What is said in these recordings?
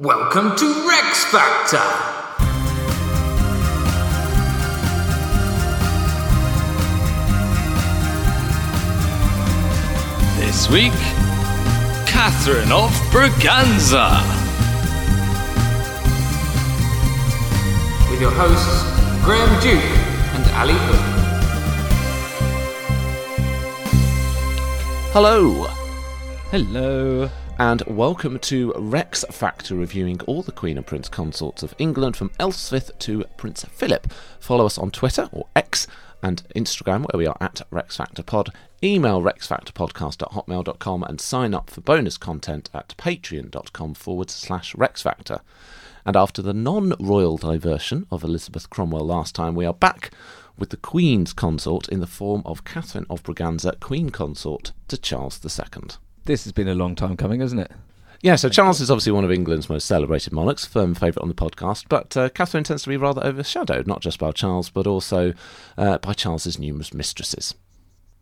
Welcome to Rex Factor! This week, Catherine of Braganza. With your hosts, Graham Duke and Ali Hood. Hello, Hello. And welcome to Rex Factor reviewing all the Queen and Prince consorts of England from Ealhswith to Prince Philip. Follow us on Twitter or X and Instagram where we are at Rex Factor Pod. Email rexfactorpodcast.hotmail.com and sign up for bonus content at patreon.com forward slash Rex Factor. And after the non royal diversion of Elizabeth Cromwell last time, we are back with the Queen's consort in the form of Catherine of Braganza, Queen consort to Charles II. This has been a long time coming, hasn't it? Yeah, so Charles is obviously one of England's most celebrated monarchs, firm favourite on the podcast, but uh, Catherine tends to be rather overshadowed, not just by Charles, but also uh, by Charles's numerous mistresses.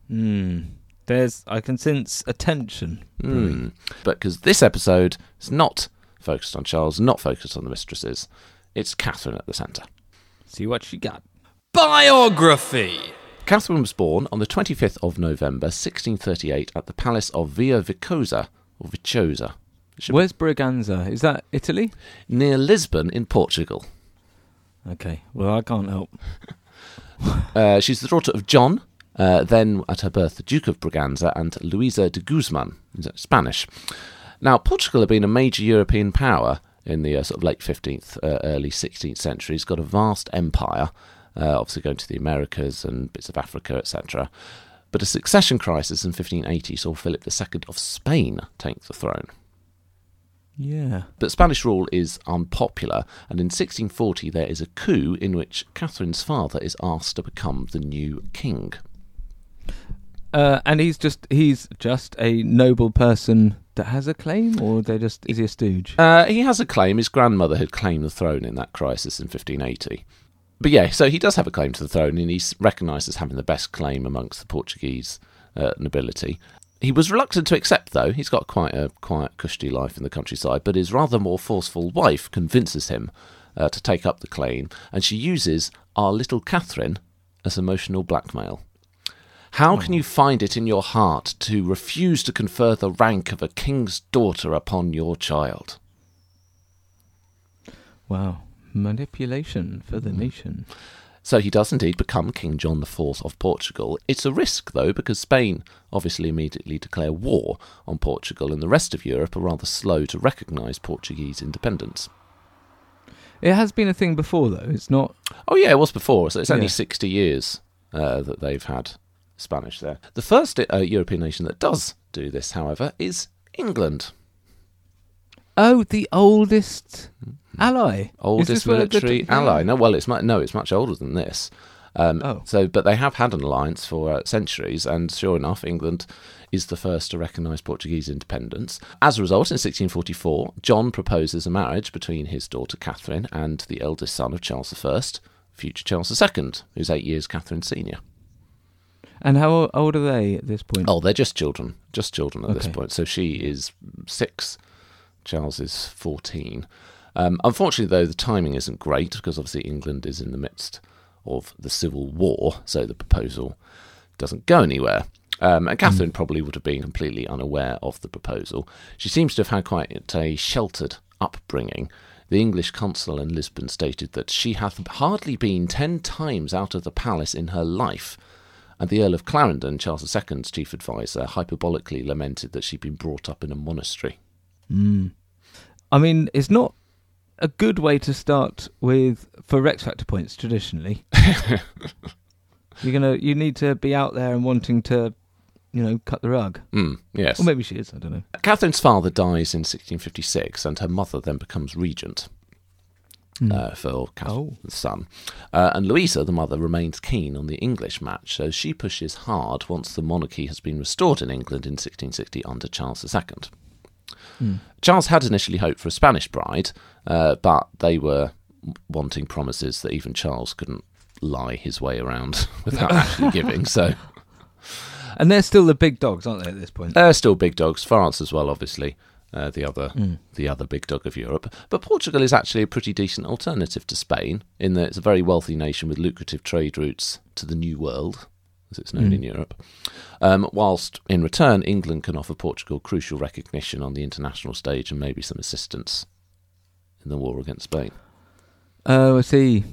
Hmm. There's, I can sense a tension. Hmm. But because this episode is not focused on Charles, not focused on the mistresses, it's Catherine at the centre. See what she got. Biography. Catherine was born on the 25th of November 1638 at the Palace of Vila Vicosa, or Vicosa, Where's Braganza? Is that Italy? near Lisbon in Portugal. Okay. Well, I can't help. Uh, she's the daughter of John, uh, then at her birth the Duke of Braganza, and Luisa de Guzman, Spanish. Now, Portugal had been a major European power in the uh, sort of late 15th, uh, early 16th century. It's got a vast empire, uh, obviously going to the Americas and bits of Africa, etc. But a succession crisis in 1580 saw Philip II of Spain take the throne. Yeah. But Spanish rule is unpopular, and in 1640 there is a coup in which Catherine's father is asked to become the new king. Uh, and he's just he's just a noble person that has a claim, or they just is he a stooge? Uh, he has a claim. His grandmother had claimed the throne in that crisis in 1580. But yeah, so he does have a claim to the throne, and he's recognised as having the best claim amongst the Portuguese uh, nobility. He was reluctant to accept, though. He's got quite a quiet, cushy life in the countryside, but his rather more forceful wife convinces him uh, to take up the claim, and she uses our little Catherine as emotional blackmail. How can you find it in your heart to refuse to confer the rank of a king's daughter upon your child? Wow. Manipulation for the Mm. nation. So he does indeed become King John IV of Portugal. It's a risk, though, because Spain obviously immediately declare war on Portugal, and the rest of Europe are rather slow to recognise Portuguese independence. It has been a thing before, though. It's not. Oh, yeah, it was before, so it's only Yeah. 60 years uh, that they've had Spanish there. The first uh, European nation that does do this, however, is England. Oh, the oldest ally. Oldest this where the- military ally. No, well, it's mu- no, it's much older than this. Um, Oh. So, but they have had an alliance for uh, centuries, and sure enough, England is the first to recognise Portuguese independence. As a result, in 1644, John proposes a marriage between his daughter Catherine and the eldest son of Charles I, future Charles II, who's eight years Catherine's senior. And how old are they at this point? Oh, they're just children, just children at this point. So she is six, Charles is 14. Um, unfortunately, though, the timing isn't great because obviously England is in the midst of the Civil War, so the proposal doesn't go anywhere. Um, and Catherine probably would have been completely unaware of the proposal. She seems to have had quite a sheltered upbringing, the English consul in Lisbon stated that she hath hardly been ten times out of the palace in her life, and the Earl of Clarendon, Charles II's chief adviser, hyperbolically lamented that she'd been brought up in a monastery. I mean, it's not a good way to start with for Rex Factor points traditionally. You're gonna, you need to be out there and wanting to, you know, cut the rug. Mm, yes. Or maybe she is. I don't know. Catherine's father dies in 1656, and her mother then becomes regent uh, for Catherine's Oh. son. Uh, and Louisa, the mother, remains keen on the English match, so she pushes hard once the monarchy has been restored in England in 1660 under Charles II. Charles had initially hoped for a Spanish bride, uh, but they were wanting promises that even Charles couldn't lie his way around without actually giving. So And they're still the big dogs, aren't they? At this point. they're still big dogs. France as well, obviously, uh, the other the other big dog of Europe. But Portugal is actually a pretty decent alternative to Spain in that it's a very wealthy nation with lucrative trade routes to the New World, as it's known in Europe. Um, whilst in return, England can offer Portugal crucial recognition on the international stage and maybe some assistance in the war against Spain. Oh, I see.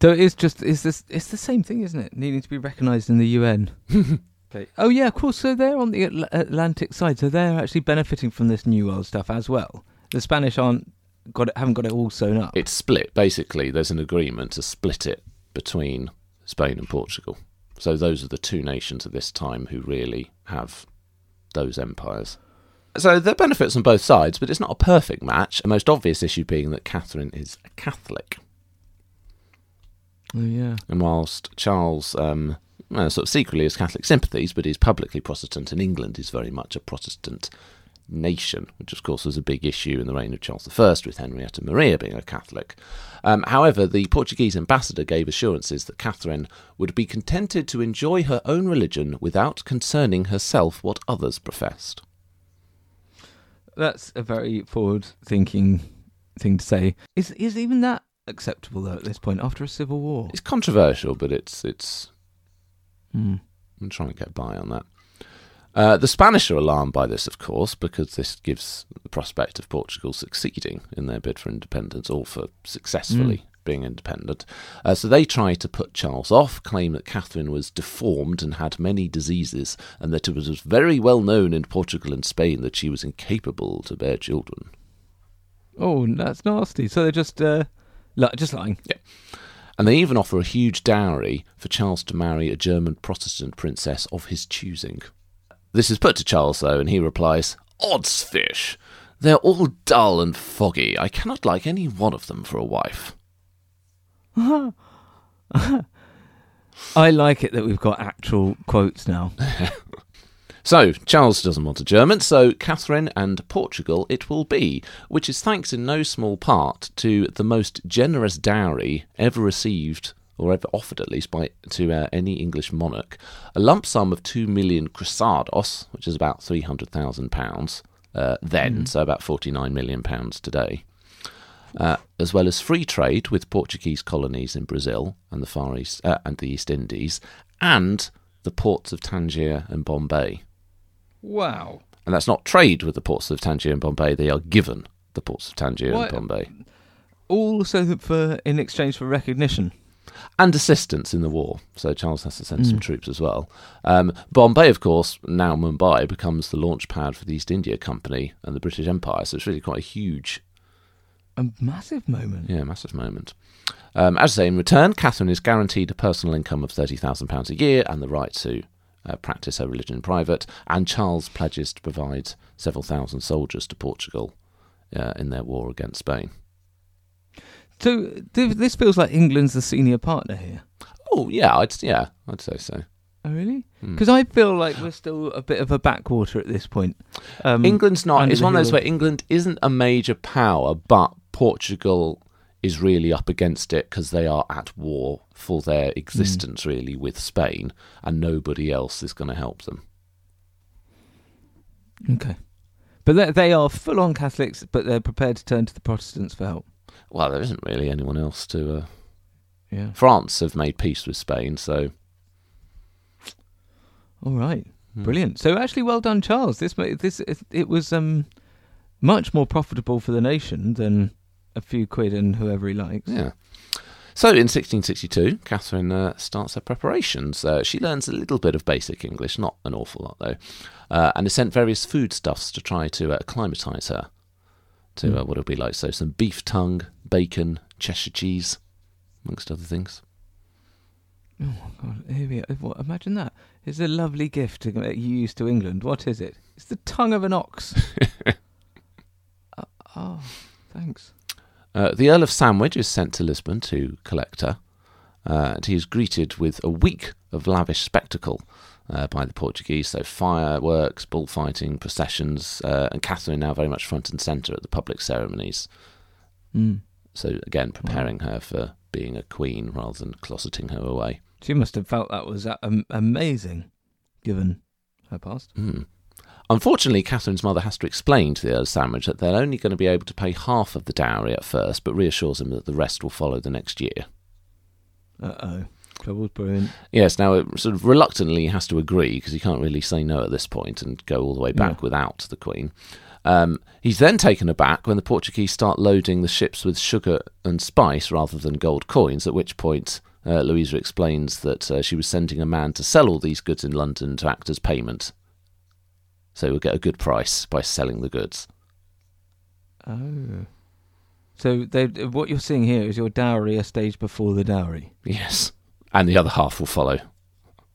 So it's just it's this it's the same thing, isn't it? Needing to be recognised in the UN. okay. Oh yeah, of course. So they're on the Atl- Atlantic side, so they're actually benefiting from this New World stuff as well. The Spanish aren't got it, haven't got it all sewn up. It's split. Basically, there's an agreement to split it between Spain and Portugal. So those are the two nations at this time who really have those empires. So there are benefits on both sides, but it's not a perfect match. The most obvious issue being that Catherine is a Catholic, oh yeah. and whilst Charles um, well, sort of secretly has Catholic sympathies, but is publicly Protestant, and England is very much a Protestant nation, which of course was a big issue in the reign of Charles I, with Henrietta Maria being a Catholic. Um, however, the Portuguese ambassador gave assurances that Catherine would be contented to enjoy her own religion without concerning herself what others professed. That's a very forward-thinking thing to say. Is is even that acceptable though at this point after a civil war? It's controversial, but it's it's. Hmm. I'm trying to get by on that. Uh, the Spanish are alarmed by this, of course, because this gives the prospect of Portugal succeeding in their bid for independence or for successfully being independent. Uh, so they try to put Charles off, claim that Catherine was deformed and had many diseases, and that it was very well known in Portugal and Spain that she was incapable to bear children. Oh, that's nasty. So they're just uh, li- just lying. Yeah. And they even offer a huge dowry for Charles to marry a German Protestant princess of his choosing. This is put to Charles, though, and he replies, Odds fish! They're all dull and foggy. I cannot like any one of them for a wife. I like it that we've got actual quotes now. So, Charles doesn't want a German, so Catherine and Portugal it will be, which is thanks in no small part to the most generous dowry ever received, or ever offered at least, by to uh, any English monarch. A lump sum of two million cruzados, which is about £300,000 uh, then, so about £49 million pounds today. Uh, as well as free trade with Portuguese colonies in Brazil and the Far East uh, and the East Indies, and the ports of Tangier and Bombay. Wow. And that's not trade with the ports of Tangier and Bombay, they are given the ports of Tangier What? and Bombay. All so that for in exchange for recognition. And assistance in the war. So Charles has to send some troops as well. Um, Bombay, of course, now Mumbai, becomes the launch pad for the East India Company and the British Empire. So it's really quite a huge, A massive moment. yeah, massive moment. Um, as I say, in return, Catherine is guaranteed a personal income of £30,000 a year and the right to uh, practice her religion in private. And Charles pledges to provide several thousand soldiers to Portugal uh, in their war against Spain. So th- this feels like England's the senior partner here. Oh yeah, I'd yeah, I'd say so. Oh really? Hmm. Because I feel like we're still a bit of a backwater at this point. Um, England's not. It's one of those where England isn't a major power, but Portugal is really up against it because they are at war for their existence, really, with Spain, and nobody else is going to help them. Okay. But they, they are full on Catholics, but they're prepared to turn to the Protestants for help. Well, there isn't really anyone else to. Uh... Yeah. France have made peace with Spain, so All right. Hmm. Brilliant. So actually, well done, Charles. This this it, it was um much more profitable for the nation than a few quid and whoever he likes. Yeah. So in 1662, Catherine uh, starts her preparations. Uh, she learns a little bit of basic English, not an awful lot though, uh, and is sent various foodstuffs to try to uh, acclimatise her to uh, what it'll be like. So some beef tongue, bacon, Cheshire cheese, amongst other things. Oh my god! Here we are. What, imagine that. It's a lovely gift to get you used to England. What is it? It's the tongue of an ox. Uh, oh, thanks. Uh, the Earl of Sandwich is sent to Lisbon to collect her, uh, and he is greeted with a week of lavish spectacle uh, by the Portuguese. So fireworks, bullfighting, processions, uh, and Catherine now very much front and centre at the public ceremonies. Mm. So again, preparing her for being a queen rather than closeting her away. She must have felt that was uh, amazing, given her past. Hmm. Unfortunately, Catherine's mother has to explain to the Earl of Sandwich that they're only going to be able to pay half of the dowry at first, but reassures him that the rest will follow the next year. Uh oh, trouble's brewing. Yes, now it sort of reluctantly he has to agree because he can't really say no at this point and go all the way back Yeah. without the Queen. Um, he's then taken aback when the Portuguese start loading the ships with sugar and spice rather than gold coins, at which point uh, Louisa explains that uh, she was sending a man to sell all these goods in London to act as payment. So we'll get a good price by selling the goods. Oh. So they, what you're seeing here is your dowry a stage before the dowry. Yes. And the other half will follow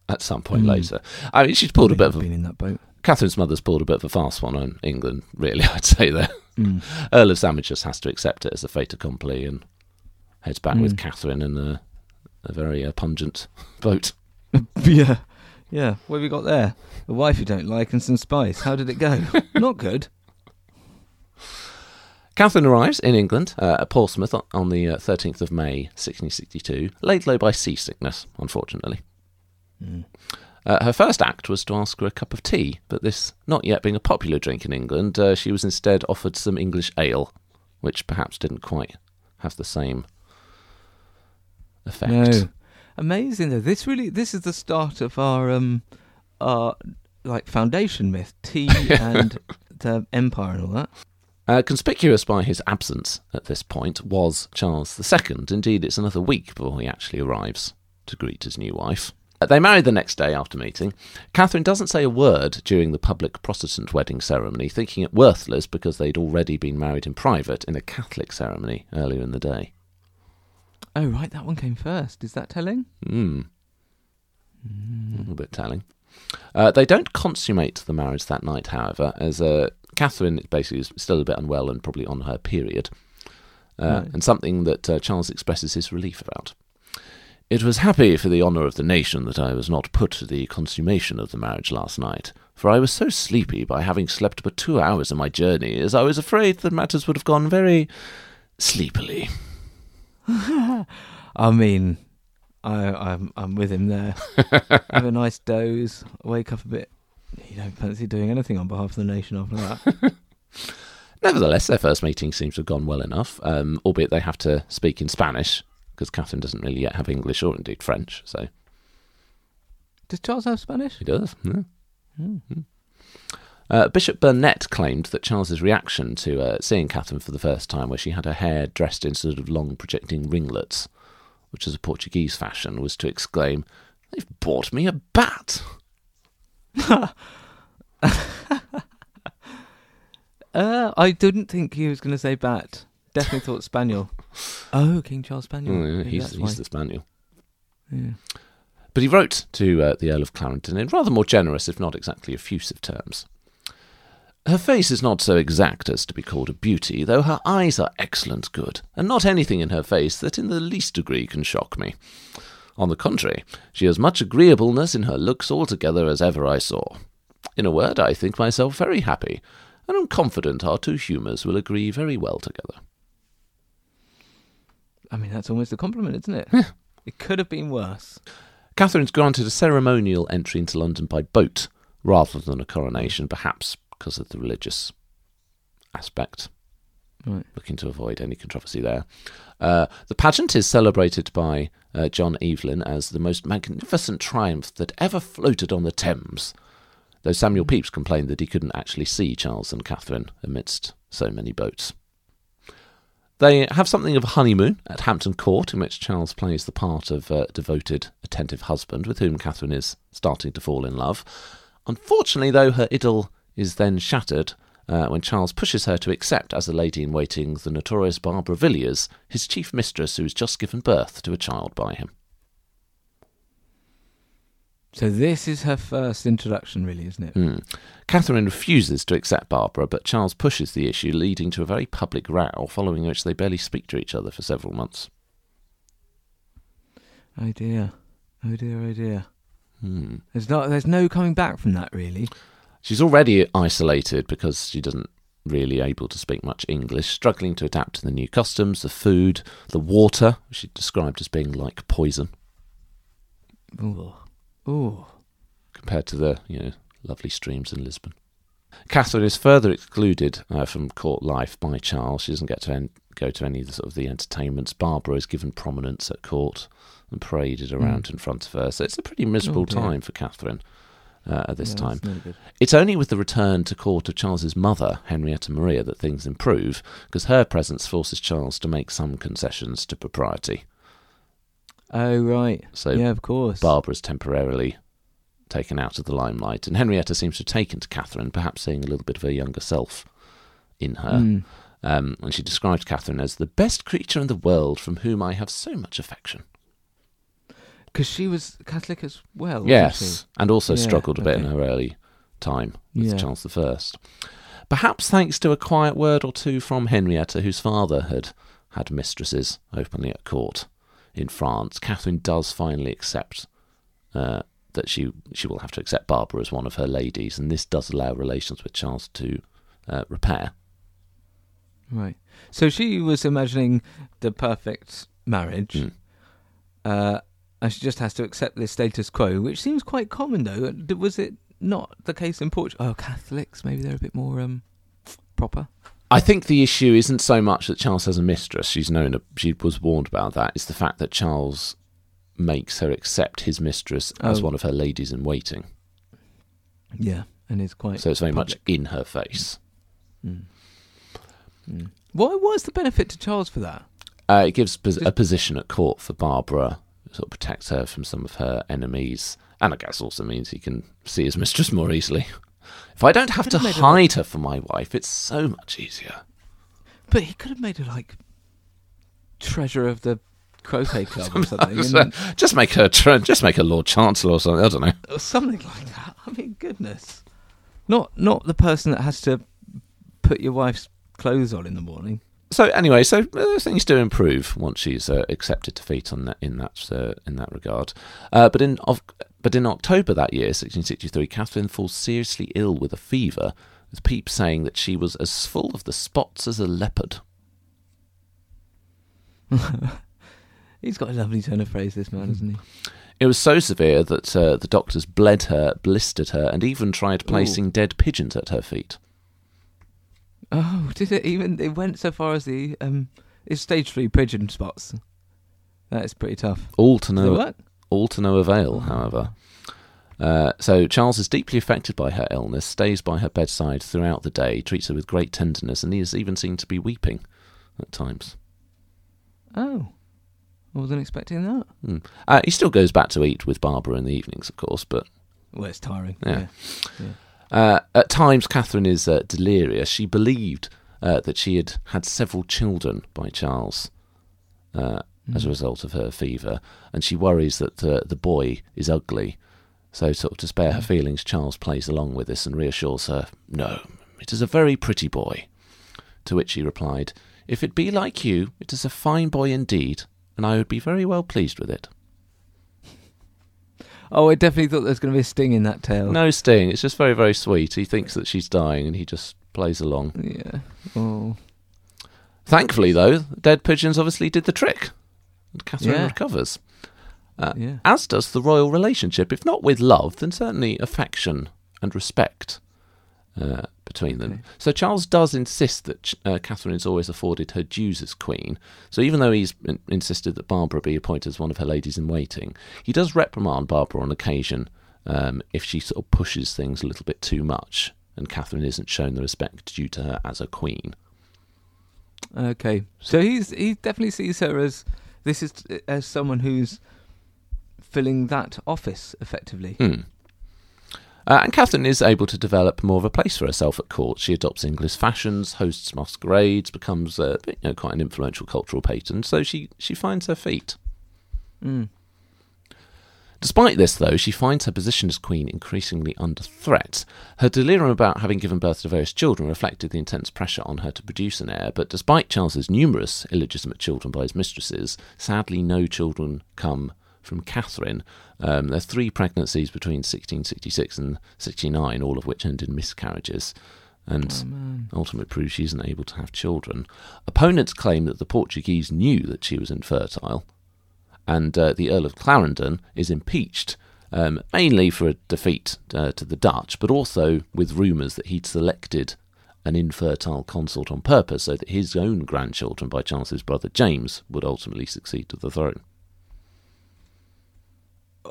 at some point Hmm. later. I mean, she's pulled a bit of a been in that boat. Catherine's mother's pulled a bit of a fast one on England, really, I'd say there. Mm. Earl of Sandwich just has to accept it as a fait accompli and heads back with Mm. Catherine in a, a very uh, pungent boat. yeah, yeah. What have we got there? A wife you don't like and some spice. How did it go? Not good. Catherine arrives in England uh, at Portsmouth on- the uh, 13th of May 1662, laid low by seasickness, unfortunately. Mm. Uh, her first act was to ask for a cup of tea, but this not yet being a popular drink in England, uh, she was instead offered some English ale, which perhaps didn't quite have the same effect. No, amazing though. This really, this is the start of our um, our like foundation myth, tea and the empire and all that. Uh, conspicuous by his absence at this point was Charles II. Indeed, it's another week before he actually arrives to greet his new wife. Uh, They married the next day after meeting. Catherine doesn't say a word during the public Protestant wedding ceremony, thinking it worthless because they'd already been married in private in a Catholic ceremony earlier in the day. Oh right, that one came first. Is that telling? Hmm. A little bit telling. Uh, they don't consummate the marriage that night, however, as uh, Catherine is basically is still a bit unwell and probably on her period, uh, Right. and something that uh, Charles expresses his relief about. It was happy for the honour of the nation that I was not put to the consummation of the marriage last night, for I was so sleepy by having slept but two hours in my journey, as I was afraid that matters would have gone very sleepily. I mean, I, I'm I'm with him there. Have a nice doze. Wake up a bit. You don't fancy doing anything on behalf of the nation after that. Nevertheless, their first meeting seems to have gone well enough, um, albeit they have to speak in Spanish, because Catherine doesn't really yet have English or indeed French, so Does Charles have Spanish? he does. yeah. Hmm. Uh, Bishop Burnet claimed that Charles's reaction to uh, seeing Catherine for the first time, where she had her hair dressed in sort of long projecting ringlets, which is a Portuguese fashion, was to exclaim, They've bought me a bat! Uh, I didn't think he was going to say bat. Definitely thought spaniel. Oh, King Charles Spaniel. Oh, yeah, Maybe he's, that's he's the spaniel. Yeah. But he wrote to uh, the Earl of Clarendon in rather more generous, if not exactly effusive terms. Her face is not so exact as to be called a beauty, though her eyes are excellent good, and not anything in her face that in the least degree can shock me. On the contrary, she has much agreeableness in her looks altogether as ever I saw. In a word, I think myself very happy, and am confident our two humours will agree very well together. I mean, that's almost a compliment, isn't it? it could have been worse. Catherine's granted a ceremonial entry into London by boat rather than a coronation, perhaps because of the religious aspect, Right. looking to avoid any controversy there. Uh, the pageant is celebrated by uh, John Evelyn as the most magnificent triumph that ever floated on the Thames. though Samuel Pepys complained that he couldn't actually see Charles and Catherine amidst so many boats. They have something of a honeymoon at Hampton Court, in which Charles plays the part of a devoted, attentive husband with whom Catherine is starting to fall in love. Unfortunately, though, her idyll is then shattered uh, when Charles pushes her to accept as a lady in waiting the notorious Barbara Villiers, his chief mistress, who has just given birth to a child by him. So this is her first introduction, really, isn't it? Mm. Catherine refuses to accept Barbara, but Charles pushes the issue, leading to a very public row, following which they barely speak to each other for several months. Oh dear, oh dear, oh dear. Hmm. There's not, there's no coming back from that, really. She's already isolated because she doesn't really able to speak much English, struggling to adapt to the new customs, the food, the water, which she described as being like poison. Ooh, ooh. compared to the you know lovely streams in Lisbon. Catherine is further excluded uh, from court life by Charles. She doesn't get to en- go to any of the sort of the entertainments. Barbara is given prominence at court and paraded around in front of her. So it's a pretty miserable Oh, time for Catherine uh, at this Yeah, time. no. It's only with the return to court of Charles's mother, Henrietta Maria, that things improve, because her presence forces Charles to make some concessions to propriety. Oh right. So yeah, of course. Barbara's temporarily taken out of the limelight, and Henrietta seems to have taken to Catherine, perhaps seeing a little bit of her younger self in her. Mm. Um, and she describes Catherine as the best creature in the world from whom I have so much affection. Because she was Catholic as well. Yes, and also Yeah, struggled a bit in her early time with Yeah. Charles I. Perhaps thanks to a quiet word or two from Henrietta, whose father had had mistresses openly at court in France, Catherine does finally accept uh, that she she will have to accept Barbara as one of her ladies, and this does allow relations with Charles to uh, repair. Right. So she was imagining the perfect marriage. Mm. Uh, and she just has to accept this status quo, which seems quite common, though. Was it not the case in Portugal? Oh, Catholics, maybe they're a bit more um, proper. I think the issue isn't so much that Charles has a mistress. She's known, she was warned about that. It's the fact that Charles makes her accept his mistress as Oh. one of her ladies in waiting. Yeah, and it's quite. So it's very much in her face. Mm. Mm. What was the benefit to Charles for that? Uh, it gives pos- a position at court for Barbara, sort of protects her from some of her enemies, and I guess also means he can see his mistress more easily. If I don't have to have made her- hide her from my wife, it's so much easier. But he could have made her like treasure of the croquet club or something, and just make her, just make her Lord Chancellor or something. I don't know. or something like that. I mean, goodness, not not the person that has to put your wife's clothes on in the morning. So anyway, so uh, things do improve once she's uh, accepted defeat on that in that uh, in that regard. Uh, but in of, but in October that year, 1663, Catherine falls seriously ill with a fever, with Pepys saying that she was as full of the spots as a leopard. He's got a lovely turn of phrase, this man, hasn't he? It was so severe that uh, the doctors bled her, blistered her, and even tried Ooh. placing dead pigeons at her feet. Oh, did it even? It went so far as the um, it's stage three pigeon spots. That is pretty tough. All to no all to no avail, however. Uh, so Charles is deeply affected by her illness, stays by her bedside throughout the day, treats her with great tenderness, and he is even seen to be weeping at times. Oh, I wasn't expecting that. Hmm. Uh, he still goes back to eat with Barbara in the evenings, of course, but Well, it's tiring. Yeah. yeah. Uh, at times Catherine is uh, delirious. She believed uh, that she had had several children by Charles uh, as a Mm. result of her fever, and she worries that uh, the boy is ugly. So, sort of to spare her feelings, Charles plays along with this and reassures her, No, it is a very pretty boy. To which she replied, If it be like you, it is a fine boy indeed, and I would be very well pleased with it. Oh, I definitely thought there was going to be a sting in that tale. No sting, it's just very, very sweet. He thinks that she's dying and he just plays along. Yeah. Oh. Thankfully, though, dead pigeons obviously did the trick, and Catherine Yeah. recovers. Uh, Yeah. As does the royal relationship, if not with love, then certainly affection and respect uh, between them. Okay. So Charles does insist that uh, Catherine is always afforded her dues as queen. So even though he's in- insisted that Barbara be appointed as one of her ladies in waiting, he does reprimand Barbara on occasion um, if she sort of pushes things a little bit too much and Catherine isn't shown the respect due to her as a queen. Okay, so he's he definitely sees her as this is as someone who's filling that office effectively. Hmm. Uh, and Catherine is able to develop more of a place for herself at court. She adopts English fashions, hosts masquerades, becomes uh, you know, quite an influential cultural patron. So she, she finds her feet. Mm. Despite this, though, she finds her position as queen increasingly under threat. Her delirium about having given birth to various children reflected the intense pressure on her to produce an heir, but despite Charles's numerous illegitimate children by his mistresses, sadly no children come from Catherine. Um, there are three pregnancies between 1666 and 69, all of which end in miscarriages, and Oh, ultimately proves she isn't able to have children. Opponents claim that the Portuguese knew that she was infertile, and uh, the Earl of Clarendon is impeached. Um, mainly for a defeat uh, to the Dutch, but also with rumours that he'd selected an infertile consort on purpose so that his own grandchildren by Charles's brother James would ultimately succeed to the throne.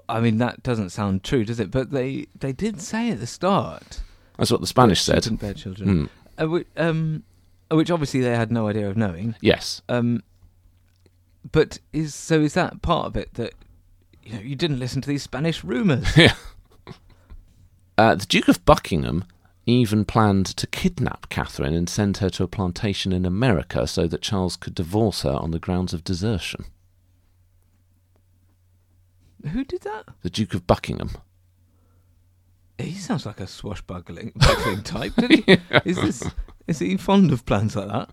I mean, that doesn't sound true, does it? But they they did say at the start That's what the Spanish said. couldn't bear children, Hmm. uh, which, um, which obviously they had no idea of knowing. Yes. Um, but is so is that part of it that you know you didn't listen to these Spanish rumours? Yeah. Uh, the Duke of Buckingham even planned to kidnap Catherine and send her to a plantation in America so that Charles could divorce her on the grounds of desertion. Who did that? The Duke of Buckingham. He sounds like a swashbuckling buckling type. Did he? Is this is he fond of plans like that?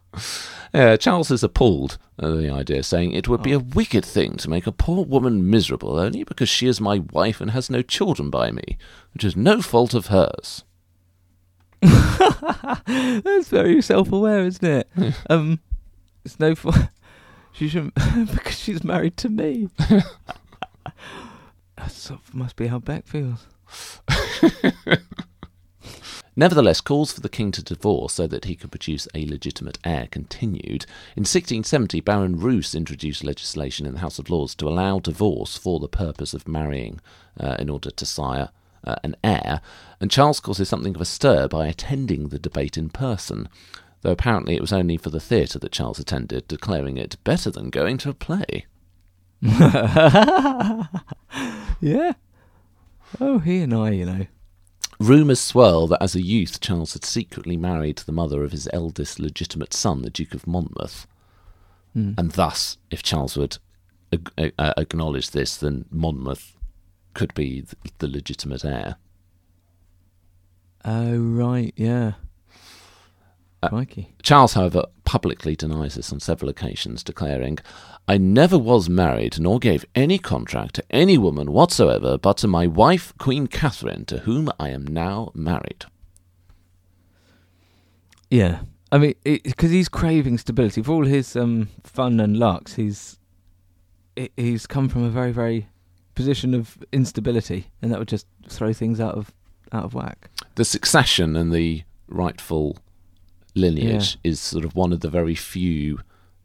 Uh, Charles is appalled at the idea, saying it would be a wicked thing to make a poor woman miserable only because she is my wife and has no children by me, which is no fault of hers. That's very self-aware, isn't it? Um, it's no fun. She shouldn't because she's married to me. That must be how Beck feels. Nevertheless, calls for the king to divorce so that he could produce a legitimate heir continued. In 1670, Baron Roos introduced legislation in the House of Lords to allow divorce for the purpose of marrying uh, in order to sire uh, an heir, and Charles causes something of a stir by attending the debate in person, though apparently it was only for the theatre that Charles attended, declaring it better than going to a play. Yeah. Oh, he and I, you know. Rumours swirl that as a youth Charles had secretly married the mother of his eldest legitimate son, the Duke of Monmouth. Hmm. And thus, if Charles would ag- uh, acknowledge this, then Monmouth could be th- the legitimate heir. Oh right, yeah. Uh, Charles, however, publicly denies this on several occasions, declaring, I never was married nor gave any contract to any woman whatsoever but to my wife, Queen Catherine, to whom I am now married. Yeah. I mean, because he's craving stability for all his um, fun and larks. He's he- he's come from a very very position of instability, and that would just throw things out of out of whack. the succession and the rightful lineage is sort of one of the very few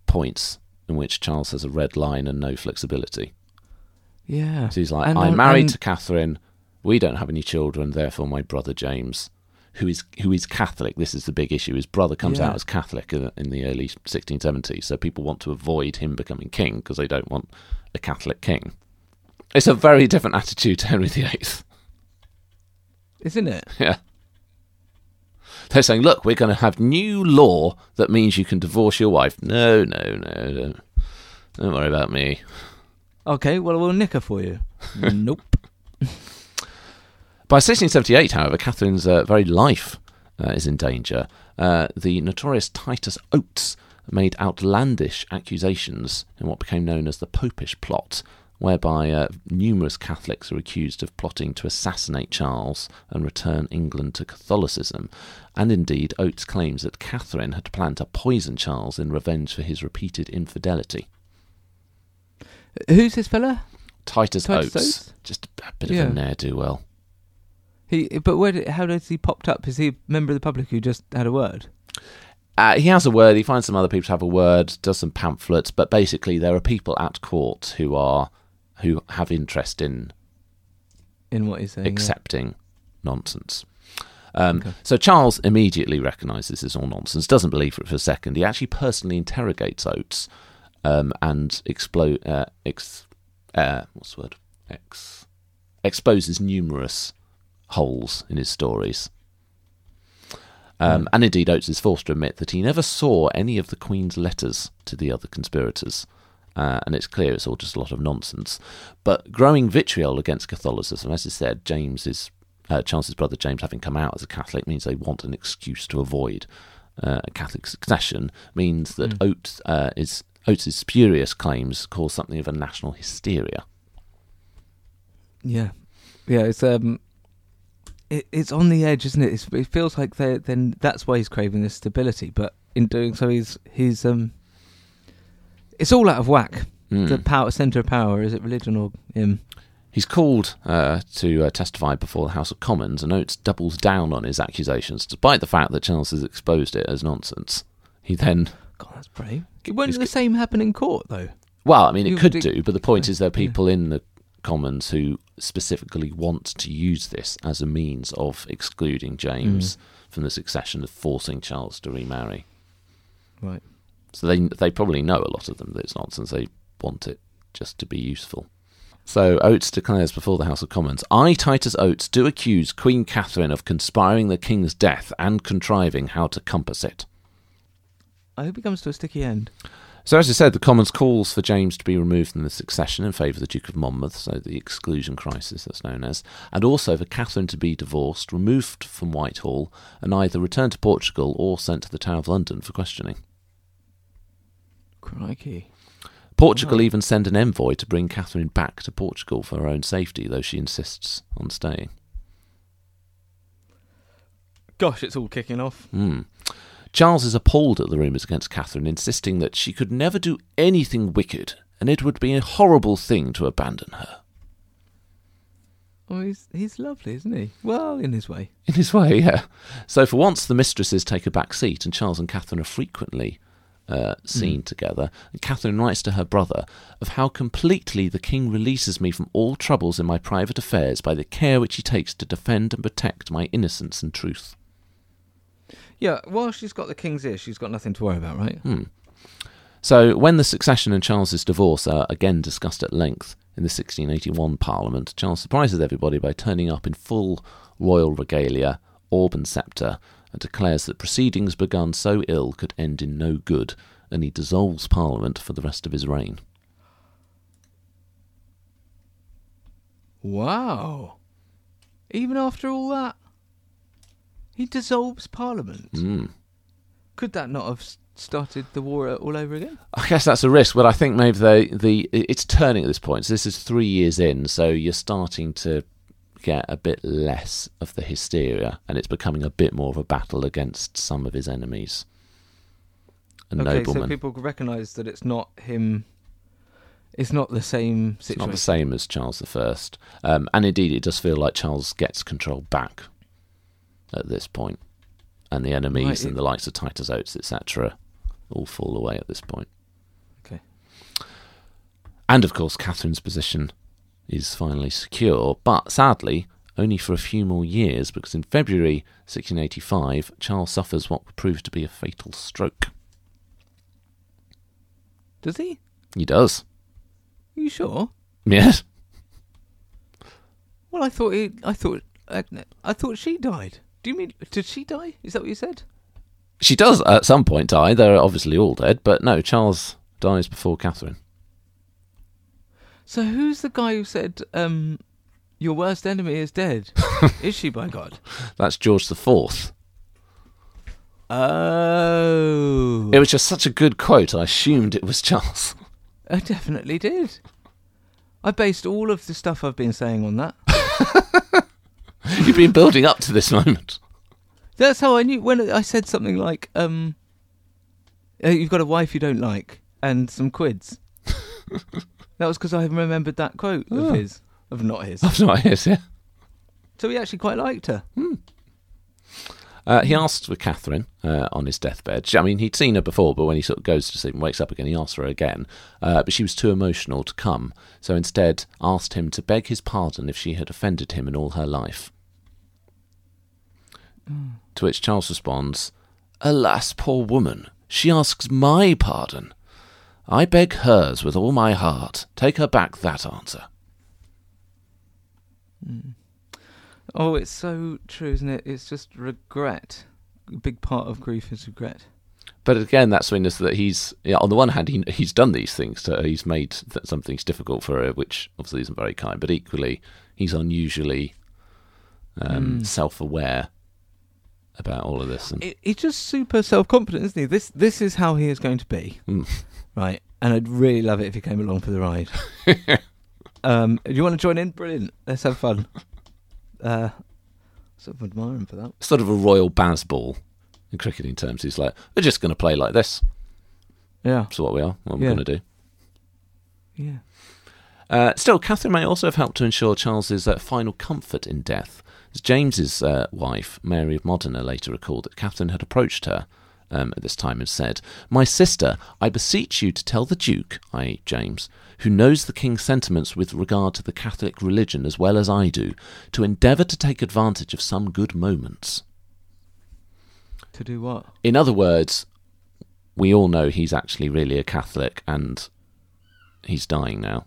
points in which Charles has a red line and no flexibility. Yeah. So he's like, And, I'm married and- to Catherine. We don't have any children. Therefore, my brother James, who is who is Catholic, this is the big issue. His brother comes Yeah. out as Catholic in, in the early 1670s. So people want to avoid him becoming king because they don't want a Catholic king. It's a very different attitude to Henry VIII. Isn't it? Yeah. They're saying, look, we're going to have new law that means you can divorce your wife. No, no, no, don't, don't worry about me. Okay, well we'll nick her for you. nope. By 1678, however, Catherine's uh, very life uh, is in danger. Uh, the notorious Titus Oates made outlandish accusations in what became known as the Popish Plot, whereby uh, numerous Catholics are accused of plotting to assassinate Charles and return England to Catholicism. And indeed, Oates claims that Catherine had planned to poison Charles in revenge for his repeated infidelity. Who's this fella? Titus, Titus Oates, Oates? just a bit Yeah. of a ne'er do well. He, but where? Did, how does he popped up? Is he a member of the public who just had a word? Uh, he has a word. He finds some other people to have a word. Does some pamphlets, but basically there are people at court who are who have interest in in what he's saying. yeah. accepting nonsense. Um, So Charles immediately recognises this is all nonsense, doesn't believe it for a second. He actually personally interrogates Oates um, and explode, uh, ex, uh, what's the word? Ex, exposes numerous holes in his stories. Um, and indeed, Oates is forced to admit that he never saw any of the Queen's letters to the other conspirators. Uh, and it's clear it's all just a lot of nonsense. But growing vitriol against Catholicism, as I said, James is uh, Charles's brother James having come out as a Catholic means they want an excuse to avoid uh, a Catholic succession. Means that Oates uh, is Oates's spurious claims cause something of a national hysteria. Yeah, yeah. It's um, it, it's on the edge, isn't it? It's, it feels like they then that's why he's craving this stability, but in doing so, he's he's um, it's all out of whack. Hmm. The power center of power is it religion or him? He's called uh, to uh, testify before the House of Commons, and Oates doubles down on his accusations, despite the fact that Charles has exposed it as nonsense. He then, God, that's brave. Won't the same happen in court though? well, I mean, it could do, but the point is there are people in the Commons who specifically want to use this as a means of excluding James from the succession, of forcing Charles to remarry. Right. So they they probably know a lot of them that it's nonsense. They want it just to be useful. So Oates declares before the House of Commons, I, Titus Oates, do accuse Queen Catherine of conspiring the king's death and contriving how to compass it. I hope it comes to a sticky end. So as I said, the Commons calls for James to be removed from the succession in favour of the Duke of Monmouth, so the exclusion crisis that's known as, and also for Catherine to be divorced, removed from Whitehall, and either returned to Portugal or sent to the Tower of London for questioning. Crikey. Portugal even send an envoy to bring Catherine back to Portugal for her own safety, though she insists on staying. Gosh, it's all kicking off. Hmm. Charles is appalled at the rumours against Catherine, insisting that she could never do anything wicked, and it would be a horrible thing to abandon her. Oh, he's he's lovely, isn't he? Well, in his way. In his way, yeah. So for once, the mistresses take a back seat, and Charles and Catherine are frequently uh, seen together. And Catherine writes to her brother of how completely the king releases me from all troubles in my private affairs by the care which he takes to defend and protect my innocence and truth. Yeah, well, she's got the king's ear. She's got nothing to worry about, right? Hmm. So, when the succession and Charles's divorce are again discussed at length in the 1681 Parliament, Charles surprises everybody by turning up in full royal regalia, orb and sceptre, and declares that proceedings begun so ill could end in no good, and he dissolves Parliament for the rest of his reign. Wow. Even after all that, he dissolves Parliament. Mm. Could that not have started the war all over again? I guess that's a risk, but I think maybe they, the it's turning at this point. So this is three years in, so you're starting to get a bit less of the hysteria, and it's becoming a bit more of a battle against some of his enemies. A okay, nobleman. so people recognise that it's not him. It's not the same it's situation. not the same as Charles I, um, and indeed, it does feel like Charles gets control back at this point, and the enemies Right, and the likes of Titus Oates, etc., all fall away at this point. Okay. And of course, Catherine's position is finally secure, but sadly, only for a few more years, because in February 1685, Charles suffers what would prove to be a fatal stroke. Does he? He does. Are you sure? Yes. Well, I thought he. I thought. I, I thought she died. Do you mean? Did she die? Is that what you said? She does at some point die. They're obviously all dead, but no, Charles dies before Catherine. So who's the guy who said, um, "Your worst enemy is dead"? is she, by God? That's George the Fourth. Oh, It was just such a good quote, I assumed it was Charles. I definitely did. I based all of the stuff I've been saying on that. You've been building up to this moment. That's how I knew when I said something like, um, uh, "You've got a wife you don't like and some quids." that was because I remembered that quote Oh. of his, of not his. Of not his, yeah. So he actually quite liked her. Uh, he asked for Catherine uh, on his deathbed. She- I mean, he'd seen her before, but when he sort of goes to sleep and wakes up again, he asks for her again. Uh, but she was too emotional to come, so instead asked him to beg his pardon if she had offended him in all her life. To which Charles responds, Alas, poor woman, she asks my pardon. I beg hers with all my heart. Take her back that answer. Oh, it's so true, isn't it? It's just regret. A big part of grief is regret. But again, that's when is that he's yeah, on the one hand he he's done these things to. He's made th- some things difficult for her, which obviously isn't very kind. But equally, he's unusually um, self-aware about all of this. And It, he's just super self-confident, isn't he? This this is how he is going to be, Mm. Right? And I'd really love it if you came along for the ride. um, do you want to join in? Brilliant. Let's have fun. Uh, sort of admire him for that. sort of a royal Bazball in cricketing terms. He's like, we're just going to play like this. Yeah, That's what we are. What we're Yeah. going to do. yeah. Uh, still, Catherine may also have helped to ensure Charles's uh, final comfort in death. As James's uh, wife, Mary of Modena, later recalled that Catherine had approached her um, at this time and said, My sister, I beseech you to tell the Duke, i.e., James, who knows the King's sentiments with regard to the Catholic religion as well as I do, to endeavour to take advantage of some good moments. To do what? In other words, we all know he's actually really a Catholic and he's dying now.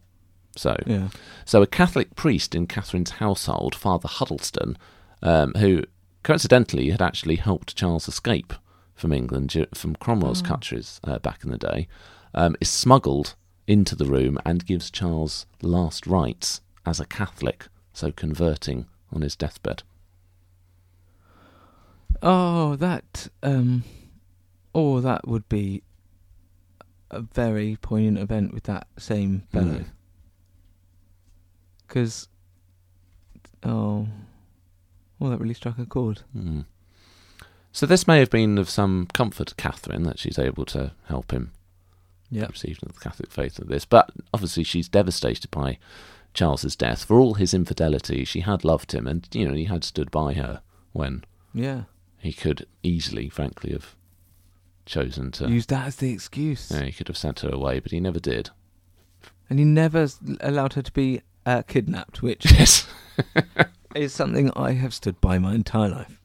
So, Yeah. so a Catholic priest in Catherine's household, Father Huddleston, um, who coincidentally had actually helped Charles escape from England from Cromwell's countries uh, back in the day, um, is smuggled into the room and gives Charles last rites as a Catholic, so converting on his deathbed. Oh, that. Um, oh, that would be a very poignant event with that same fellow. Mm. Because, oh, well, that really struck a chord. Hmm. So this may have been of some comfort to Catherine that she's able to help him Yeah. receive the Catholic faith of this. But obviously, she's devastated by Charles's death. For all his infidelity, she had loved him, and you know he had stood by her when Yeah. he could easily, frankly, have chosen to. Use that as the excuse. Yeah, he could have sent her away, but he never did. And he never allowed her to be uh, kidnapped, which Yes. is something I have stood by my entire life.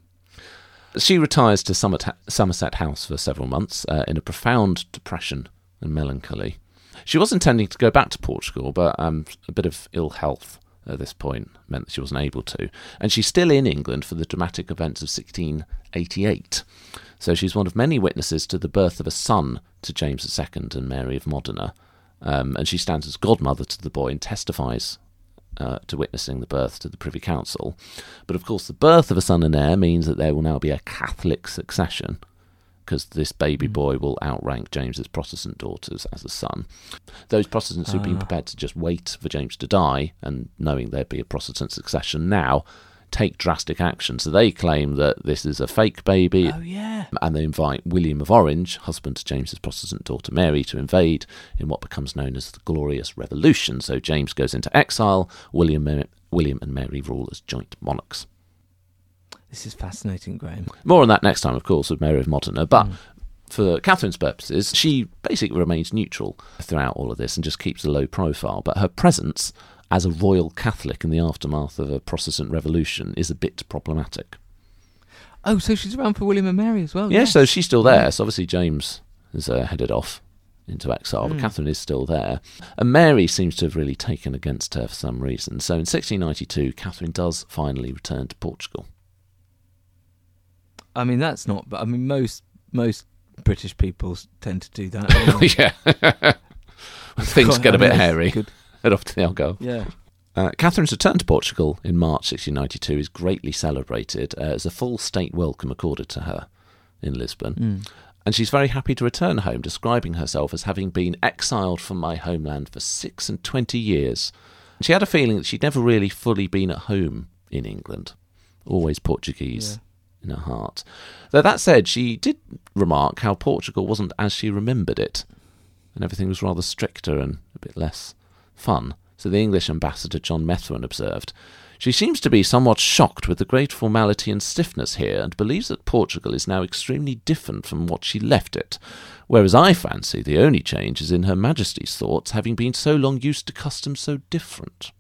She retires to Somerset House for several months uh, in a profound depression and melancholy. She was intending to go back to Portugal, but um, a bit of ill health at this point meant that she wasn't able to. And she's still in England for the dramatic events of 1688. So she's one of many witnesses to the birth of a son to James II and Mary of Modena. Um, and she stands as godmother to the boy and testifies uh, to witnessing the birth to the Privy Council. But of course, the birth of a son and heir means that there will now be a Catholic succession, because this baby boy will outrank James's Protestant daughters as a son. Those Protestants who've been Ah. prepared to just wait for James to die and knowing there'd be a Protestant succession now take drastic action. So they claim that this is a fake baby Oh, yeah. and they invite William of Orange, husband to James's Protestant daughter Mary, to invade in what becomes known as the Glorious Revolution. So James goes into exile. William, William and Mary rule as joint monarchs. This is fascinating, Graham. More on that next time, of course, with Mary of Modena. But mm. for Catherine's purposes, she basically remains neutral throughout all of this and just keeps a low profile. But her presence as a royal Catholic in the aftermath of a Protestant revolution is a bit problematic. Oh, so she's around for William and Mary as well. Yeah, so she's still there. So obviously James is uh, headed off into exile, but Mm. Catherine is still there. And Mary seems to have really taken against her for some reason. So in 1692, Catherine does finally return to Portugal. I mean, that's not. But I mean, most most British people tend to do that. yeah. Things God, get I a bit hairy. good. Head off to the Algarve. Yeah. Uh, Catherine's return to Portugal in March 1692 is greatly celebrated uh, as a full state welcome accorded to her in Lisbon. Mm. And she's very happy to return home, describing herself as having been exiled from my homeland for six and twenty years. She had a feeling that she'd never really fully been at home in England, always Portuguese in her heart. Though that said, she did remark how Portugal wasn't as she remembered it, and everything was rather stricter and a bit less fun. So the English ambassador John Methuen observed, She seems to be somewhat shocked with the great formality and stiffness here, and believes that Portugal is now extremely different from what she left it, whereas I fancy the only change is in Her Majesty's thoughts, having been so long used to customs so different.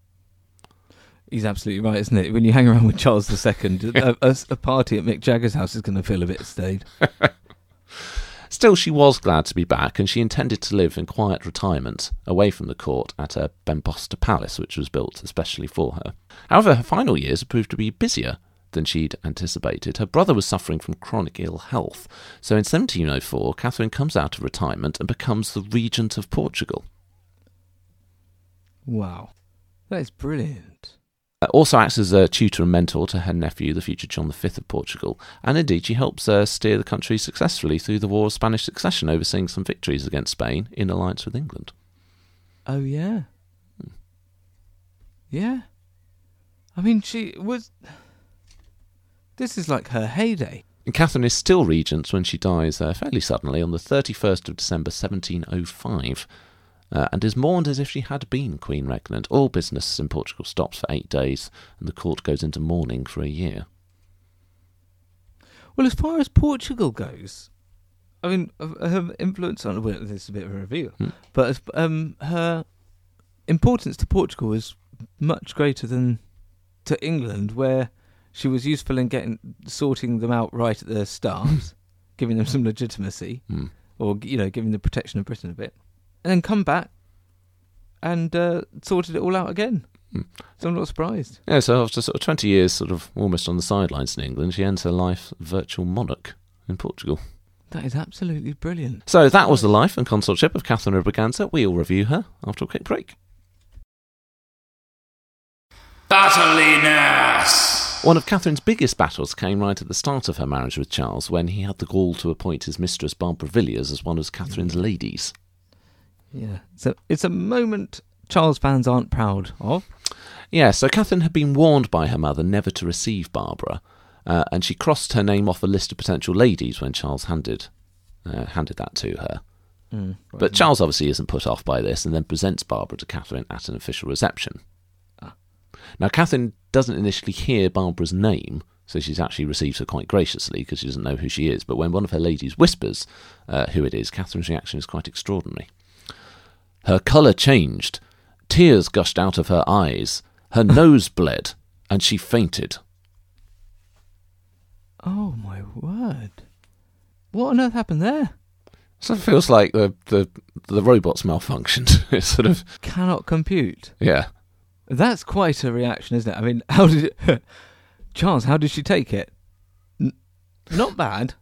He's absolutely right, isn't it? When you hang around with Charles II, a, a, a party at Mick Jagger's house is going to feel a bit staid. Still, she was glad to be back, and she intended to live in quiet retirement, away from the court, at her Bemposta Palace, which was built especially for her. However, her final years proved to be busier than she'd anticipated. Her brother was suffering from chronic ill health, so in 1704, Catherine comes out of retirement and becomes the regent of Portugal. Wow. That is brilliant. Uh, also acts as a tutor and mentor to her nephew, the future John V of Portugal, and indeed she helps uh, steer the country successfully through the War of Spanish Succession, overseeing some victories against Spain in alliance with England. Oh, yeah. Yeah. I mean, she was. This is like her heyday. And Catherine is still regent when she dies uh, fairly suddenly on the 31st of December 1705 uh, and is mourned as if she had been Queen Regnant. All business in Portugal stops for eight days, and the court goes into mourning for a year. Well, as far as Portugal goes, I mean, her influence on well, this is a bit of a reveal, Hmm. but um, her importance to Portugal is much greater than to England, where she was useful in getting sorting them out right at the start, giving them some legitimacy, Hmm. or you know, giving the protection of Britain a bit, and then come back and uh, sorted it all out again. Hmm. So I'm not surprised. Yeah, so after sort of 20 years, sort of almost on the sidelines in England, she ends her life virtual monarch in Portugal. That is absolutely brilliant. So that was the life and consulship of Catherine of Braganza. We'll review her after a quick break. Battliness! One of Catherine's biggest battles came right at the start of her marriage with Charles when he had the gall to appoint his mistress Barbara Villiers as one of Catherine's ladies. Yeah. So it's a moment Charles fans aren't proud of. Yeah, so Catherine had been warned by her mother never to receive Barbara, uh, and she crossed her name off a list of potential ladies when Charles handed uh, handed that to her. But Charles obviously isn't put off by this and then presents Barbara to Catherine at an official reception. Now, Catherine doesn't initially hear Barbara's name, so she's actually receives her quite graciously because she doesn't know who she is. But when one of her ladies whispers uh, who it is, Catherine's reaction is quite extraordinary. Her colour changed, tears gushed out of her eyes, her nose bled, and she fainted. Oh my word! What on earth happened there? So it feels like the the the robots malfunctioned. it sort of Cannot compute. yeah. That's quite a reaction, isn't it? I mean, how did it, Charles? How did she take it? N- not bad.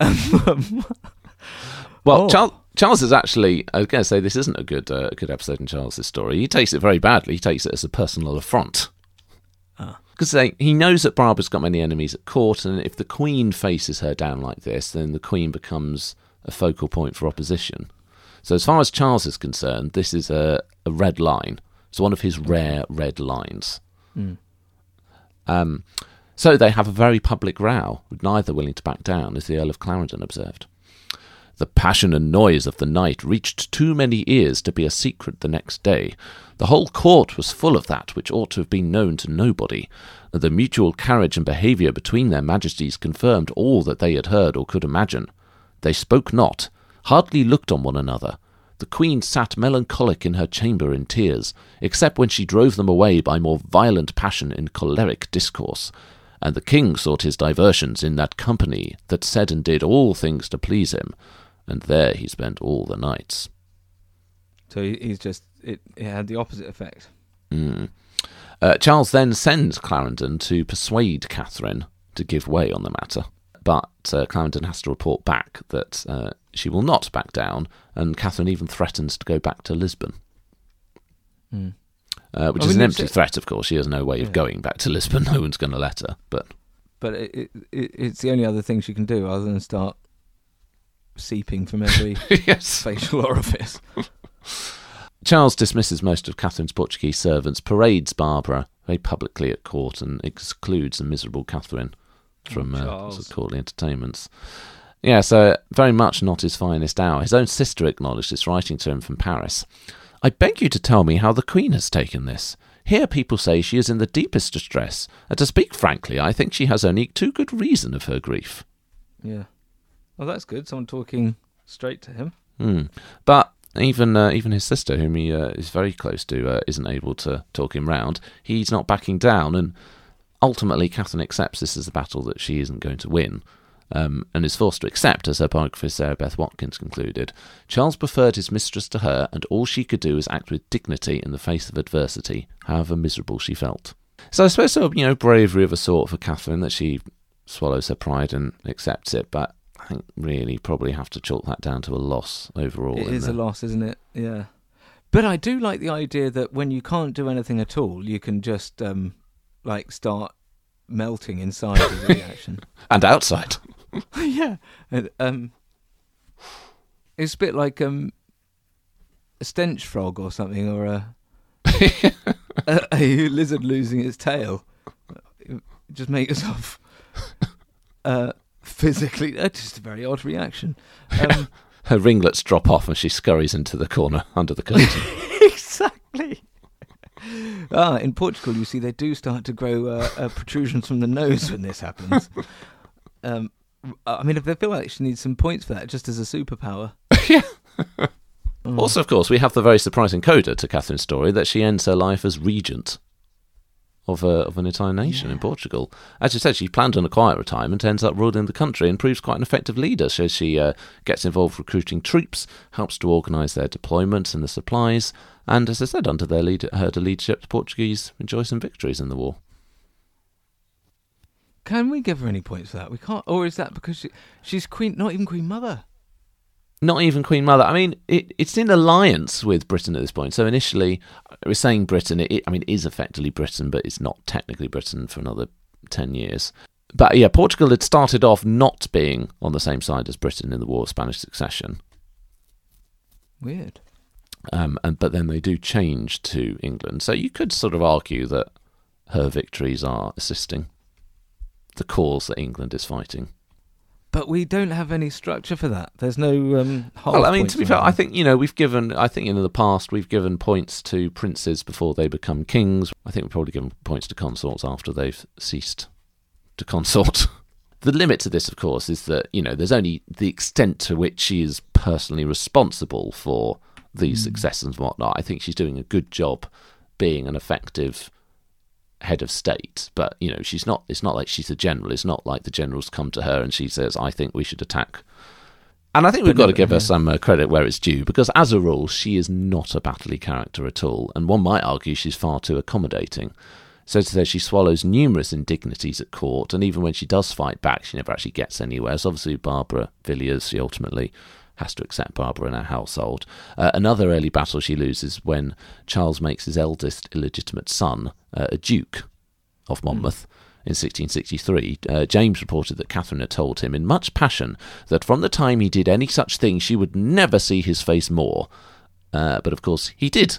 Well, Oh. Charles, Charles is actually. I was going to say this isn't a good uh, good episode in Charles's story. He takes it very badly. He takes it as a personal affront. Because he knows that Barbara's got many enemies at court, and if the Queen faces her down like this, then the Queen becomes a focal point for opposition. So, as far as Charles is concerned, this is a, a red line. It's one of his rare red lines. Um, so they have a very public row, with neither willing to back down, as the Earl of Clarendon observed. The passion and noise of the night reached too many ears to be a secret the next day. The whole court was full of that which ought to have been known to nobody. The mutual carriage and behaviour between their majesties confirmed all that they had heard or could imagine. They spoke not, hardly looked on one another. The queen sat melancholic in her chamber in tears, except when she drove them away by more violent passion in choleric discourse. And the king sought his diversions in that company that said and did all things to please him, and there he spent all the nights. so he's just it, it had the opposite effect. Mm. Uh, Charles then sends Clarendon to persuade Catherine to give way on the matter, but uh, Clarendon has to report back that uh, she will not back down, and Catherine even threatens to go back to Lisbon. Uh, which I is an empty threat, of course. She has no way of Yeah. going back to Lisbon. No one's going to let her. But But it, it, it's the only other thing she can do other than start seeping from every yes, facial orifice. Charles dismisses most of Catherine's Portuguese servants, parades Barbara very publicly at court, and excludes the miserable Catherine from uh, sort of courtly entertainments. Yeah, so very much not his finest hour. His own sister acknowledged this, writing to him from Paris. I beg you to tell me how the Queen has taken this. Here people say she is in the deepest distress, and to speak frankly, I think she has only too good reason of her grief. Yeah. Well, that's good. Someone talking straight to him. Hmm. But even uh, even his sister, whom he uh, is very close to, uh, isn't able to talk him round. He's not backing down, and ultimately, Catherine accepts this as a battle that she isn't going to win. Um, and is forced to accept, as her biographer Sarah Beth Watkins concluded. Charles preferred his mistress to her, and all she could do was act with dignity in the face of adversity, however miserable she felt. So I suppose so, you know, bravery of a sort for Catherine that she swallows her pride and accepts it, but I think really probably have to chalk that down to a loss overall. It in a loss, isn't it? Yeah. But I do like the idea that when you can't do anything at all, you can just um, like start melting inside as a reaction. and outside. yeah. And, um, it's a bit like um, a stench frog or something, or a, a, a lizard losing its tail. Just make yourself uh, physically. That's just a very odd reaction. Um, Her ringlets drop off and she scurries into the corner under the curtain. exactly. Ah, in Portugal, you see, they do start to grow uh, uh, protrusions from the nose when this happens. Um, I mean, if they feel like she needs some points for that, just as a superpower. Yeah. Also, of course, we have the very surprising coda to Catherine's story that she ends her life as regent of, a, of an entire nation in Portugal. As you said, she planned on a quiet retirement, ends up ruling the country, and proves quite an effective leader. So she uh, gets involved recruiting troops, helps to organise their deployments and the supplies, and as I said, under their lead- her leadership, the Portuguese enjoy some victories in the war. Can we give her any points for that? We can't. Or is that because she, she's queen, not even queen mother? Not even Queen Mother. I mean, it, it's in alliance with Britain at this point. So initially, we're saying Britain. It, I mean, it is effectively Britain, but it's not technically Britain for another ten years. But yeah, Portugal had started off not being on the same side as Britain in the War of Spanish Succession, Weird. um, and but then they do change to England. So you could sort of argue that her victories are assisting the cause that England is fighting. But we don't have any structure for that. There's no. Um, Well, I mean, to be fair, I think you know we've given. I think in the past we've given points to princes before they become kings. I think we've probably given points to consorts after they've ceased to consort. the limit to this, of course, is that you know there's only the extent to which she is personally responsible for these successes and whatnot. I think she's doing a good job being an effective head of state, but you know she's not. It's not like she's a general. It's not like the generals come to her and she says, "I think we should attack." And I think we've But got no, to give her some uh, credit where it's due, because as a rule, she is not a battley character at all, and one might argue she's far too accommodating. So to say she swallows numerous indignities at court, and even when she does fight back, she never actually gets anywhere. So obviously, Barbara Villiers, she ultimately has to accept Barbara in her household. Uh, another early battle she loses when Charles makes his eldest illegitimate son uh, a duke of Monmouth. In 1663, uh, James reported that Catherine had told him in much passion that from the time he did any such thing, she would never see his face more. Uh, but of course, he did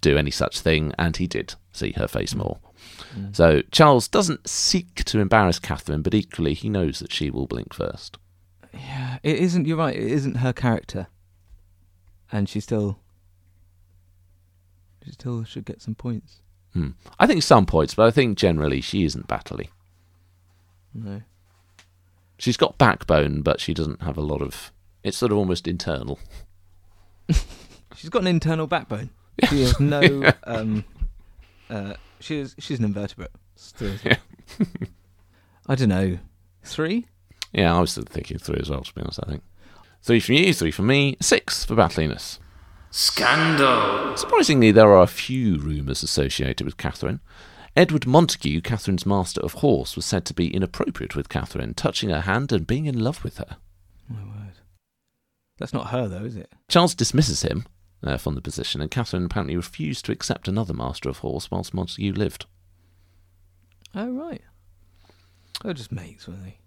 do any such thing, and he did see her face more. So Charles doesn't seek to embarrass Catherine, but equally he knows that she will blink first. Yeah, it isn't. You're right. It isn't her character, and she still, she still should get some points. Hmm. I think some points, but I think generally she isn't battley. No. She's got backbone, but she doesn't have a lot of. It's sort of almost internal. She's got an internal backbone. She has no. um, uh, she is. She's an invertebrate. Still. Yeah. I don't know. Three. Yeah, I was thinking three as well, to be honest, I think. Three from you, three from me, six for battliness. Scandal. Surprisingly, there are a few rumours associated with Catherine. Edward Montague, Catherine's master of horse, was said to be inappropriate with Catherine, touching her hand and being in love with her. My word. That's not her though, is it? Charles dismisses him uh, from the position, and Catherine apparently refused to accept another master of horse whilst Montague lived. Oh right. They're just mates, weren't they?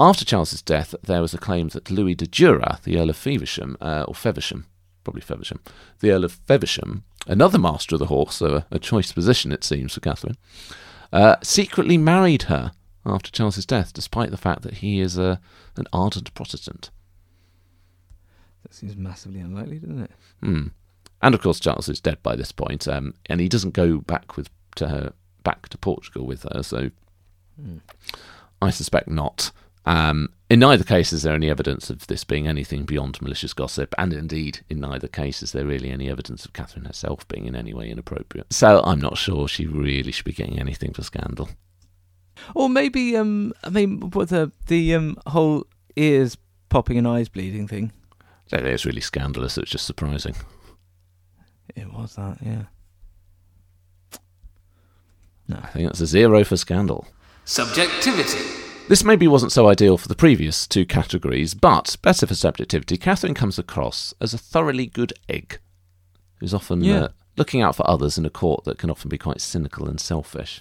After Charles's death, there was a claim that Louis de Duras, the Earl of Feversham, uh, or Feversham, probably Feversham, the Earl of Feversham, another master of the horse, so a, a choice position it seems for Catherine, uh, secretly married her after Charles's death, despite the fact that he is a, an ardent Protestant. That seems massively unlikely, doesn't it? Hmm. And of course, Charles is dead by this point, um, and he doesn't go back with to her back to Portugal with her. So I suspect not. Um, in neither case is there any evidence of this being anything beyond malicious gossip, and indeed, in neither case is there really any evidence of Catherine herself being in any way inappropriate. So I'm not sure she really should be getting anything for scandal. Or maybe, um, I mean, what the the um whole ears popping and eyes bleeding thing. That is really scandalous. It's just surprising. It was that, yeah. No. I think that's a zero for scandal. Subjectivity. This maybe wasn't so ideal for the previous two categories, but better for subjectivity. Catherine comes across as a thoroughly good egg, who's often Yeah. uh, looking out for others in a court that can often be quite cynical and selfish.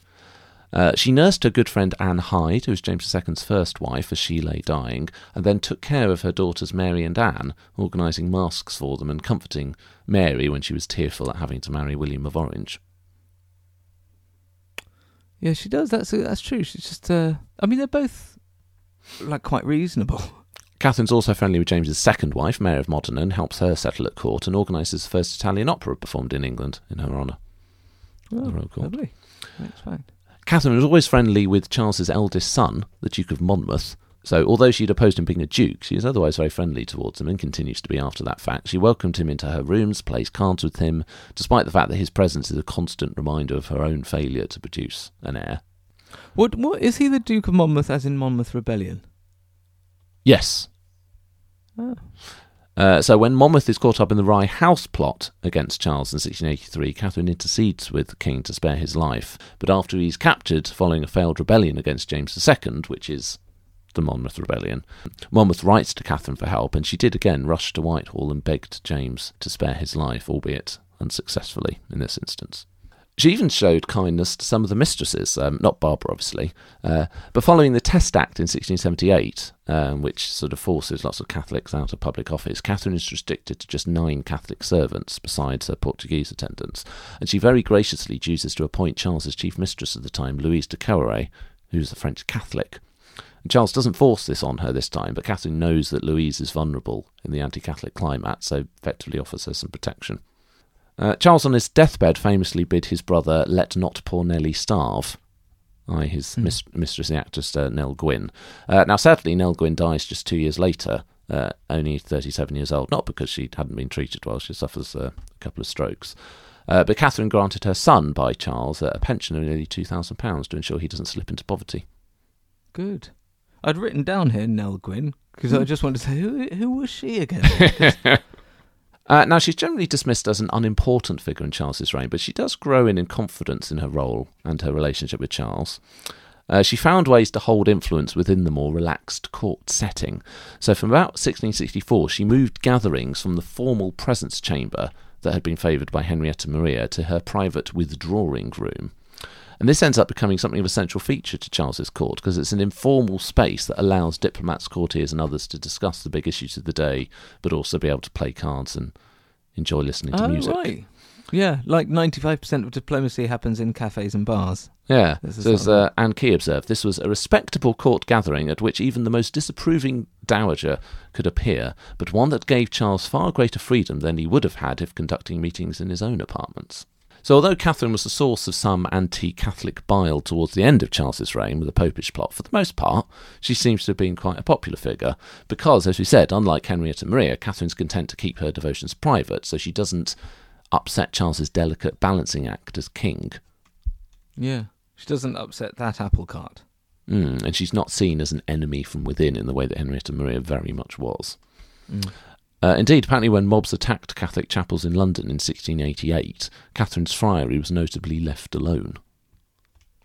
Uh, she nursed her good friend Anne Hyde, who was James II's first wife, as she lay dying, and then took care of her daughters Mary and Anne, organising masks for them and comforting Mary when she was tearful at having to marry William of Orange. Yeah, she does. That's that's true. She's just. Uh, I mean, they're both like quite reasonable. Catherine's also friendly with James's second wife, Mary of Modena, and helps her settle at court and organises the first Italian opera performed in England in her honour. Oh, The Royal Court. lovely. That's fine. Catherine was always friendly with Charles's eldest son, the Duke of Monmouth. So, although she'd opposed him being a duke, she is otherwise very friendly towards him and continues to be after that fact. She welcomed him into her rooms, plays cards with him, despite the fact that his presence is a constant reminder of her own failure to produce an heir. What what is he the Duke of Monmouth as in Monmouth Rebellion? Yes. Oh. Uh, so when Monmouth is caught up in the Rye House plot against Charles in 1683, Catherine intercedes with the king to spare his life. But after he's captured following a failed rebellion against James II, which is the Monmouth Rebellion, Monmouth writes to Catherine for help, and she did again rush to Whitehall and begged James to spare his life, albeit unsuccessfully in this instance. She even showed kindness to some of the mistresses, um, not Barbara, obviously. Uh, but following the Test Act in 1678, um, which sort of forces lots of Catholics out of public office, Catherine is restricted to just nine Catholic servants besides her Portuguese attendants. And she very graciously chooses to appoint Charles's chief mistress at the time, Louise de Kérouaille, who's a French Catholic. And Charles doesn't force this on her this time, but Catherine knows that Louise is vulnerable in the anti Catholic climate, so effectively offers her some protection. Uh, Charles, on his deathbed, famously bid his brother, Let not poor Nelly starve. I, his mis- mistress, the actress uh, Nell Gwyn. Uh, now, sadly, Nell Gwyn dies just two years later, uh, only 37 years old, not because she hadn't been treated well, she suffers uh, a couple of strokes. Uh, but Catherine granted her son by Charles a pension of nearly £2,000 to ensure he doesn't slip into poverty. Good. I'd written down here Nell Gwyn because Hmm. I just wanted to say who who was she again? Uh, now, she's generally dismissed as an unimportant figure in Charles's reign, but she does grow in, in confidence in her role and her relationship with Charles. Uh, she found ways to hold influence within the more relaxed court setting. So, from about 1664, she moved gatherings from the formal presence chamber that had been favoured by Henrietta Maria to her private withdrawing room. And this ends up becoming something of a central feature to Charles's court because it's an informal space that allows diplomats, courtiers, and others to discuss the big issues of the day, but also be able to play cards and enjoy listening to oh music. right. Yeah, like ninety-five percent of diplomacy happens in cafes and bars. Yeah, so as uh, Anna Keay observed, this was a respectable court gathering at which even the most disapproving dowager could appear, but one that gave Charles far greater freedom than he would have had if conducting meetings in his own apartments. So, although Catherine was the source of some anti Catholic bile towards the end of Charles's reign with the popish plot, for the most part, she seems to have been quite a popular figure because, as we said, unlike Henrietta Maria, Catherine's content to keep her devotions private, so she doesn't upset Charles's delicate balancing act as king. Yeah, she doesn't upset that apple cart. Mm, and she's not seen as an enemy from within in the way that Henrietta Maria very much was. Uh, indeed, apparently, when mobs attacked Catholic chapels in London in 1688, Catherine's friary was notably left alone.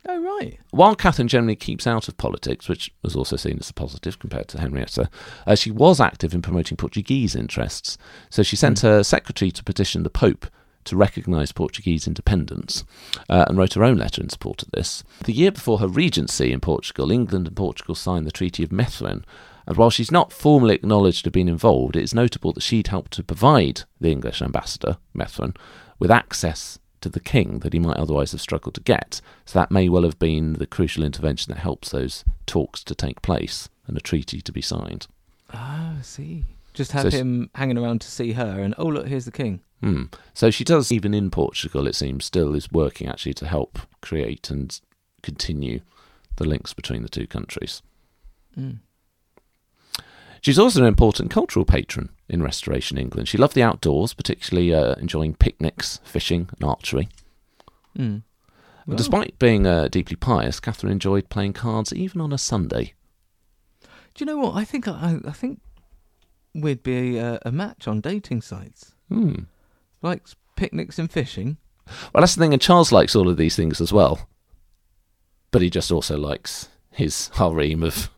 Oh right. While Catherine generally keeps out of politics, which was also seen as a positive compared to Henrietta, uh, she was active in promoting Portuguese interests. So she sent her secretary to petition the Pope to recognise Portuguese independence uh, and wrote her own letter in support of this. The year before her regency in Portugal, England and Portugal signed the Treaty of Methuen. And while she's not formally acknowledged to have been involved, it is notable that she'd helped to provide the English ambassador, Methuen, with access to the king that he might otherwise have struggled to get. So that may well have been the crucial intervention that helps those talks to take place and a treaty to be signed. Oh, I see. Just have So she- him hanging around to see her, and oh look, here's the king. Hmm. So she does, even in Portugal, it seems, still is working actually to help create and continue the links between the two countries. Mm. She's also an important cultural patron in Restoration England. She loved the outdoors, particularly uh, enjoying picnics, fishing, and archery. Mm. But Wow. despite being uh, deeply pious, Catherine enjoyed playing cards even on a Sunday. Do you know what? I think I, I think we'd be a, a match on dating sites, Hmm. like picnics and fishing. Well, that's the thing, and Charles likes all of these things as well. But he just also likes his harem of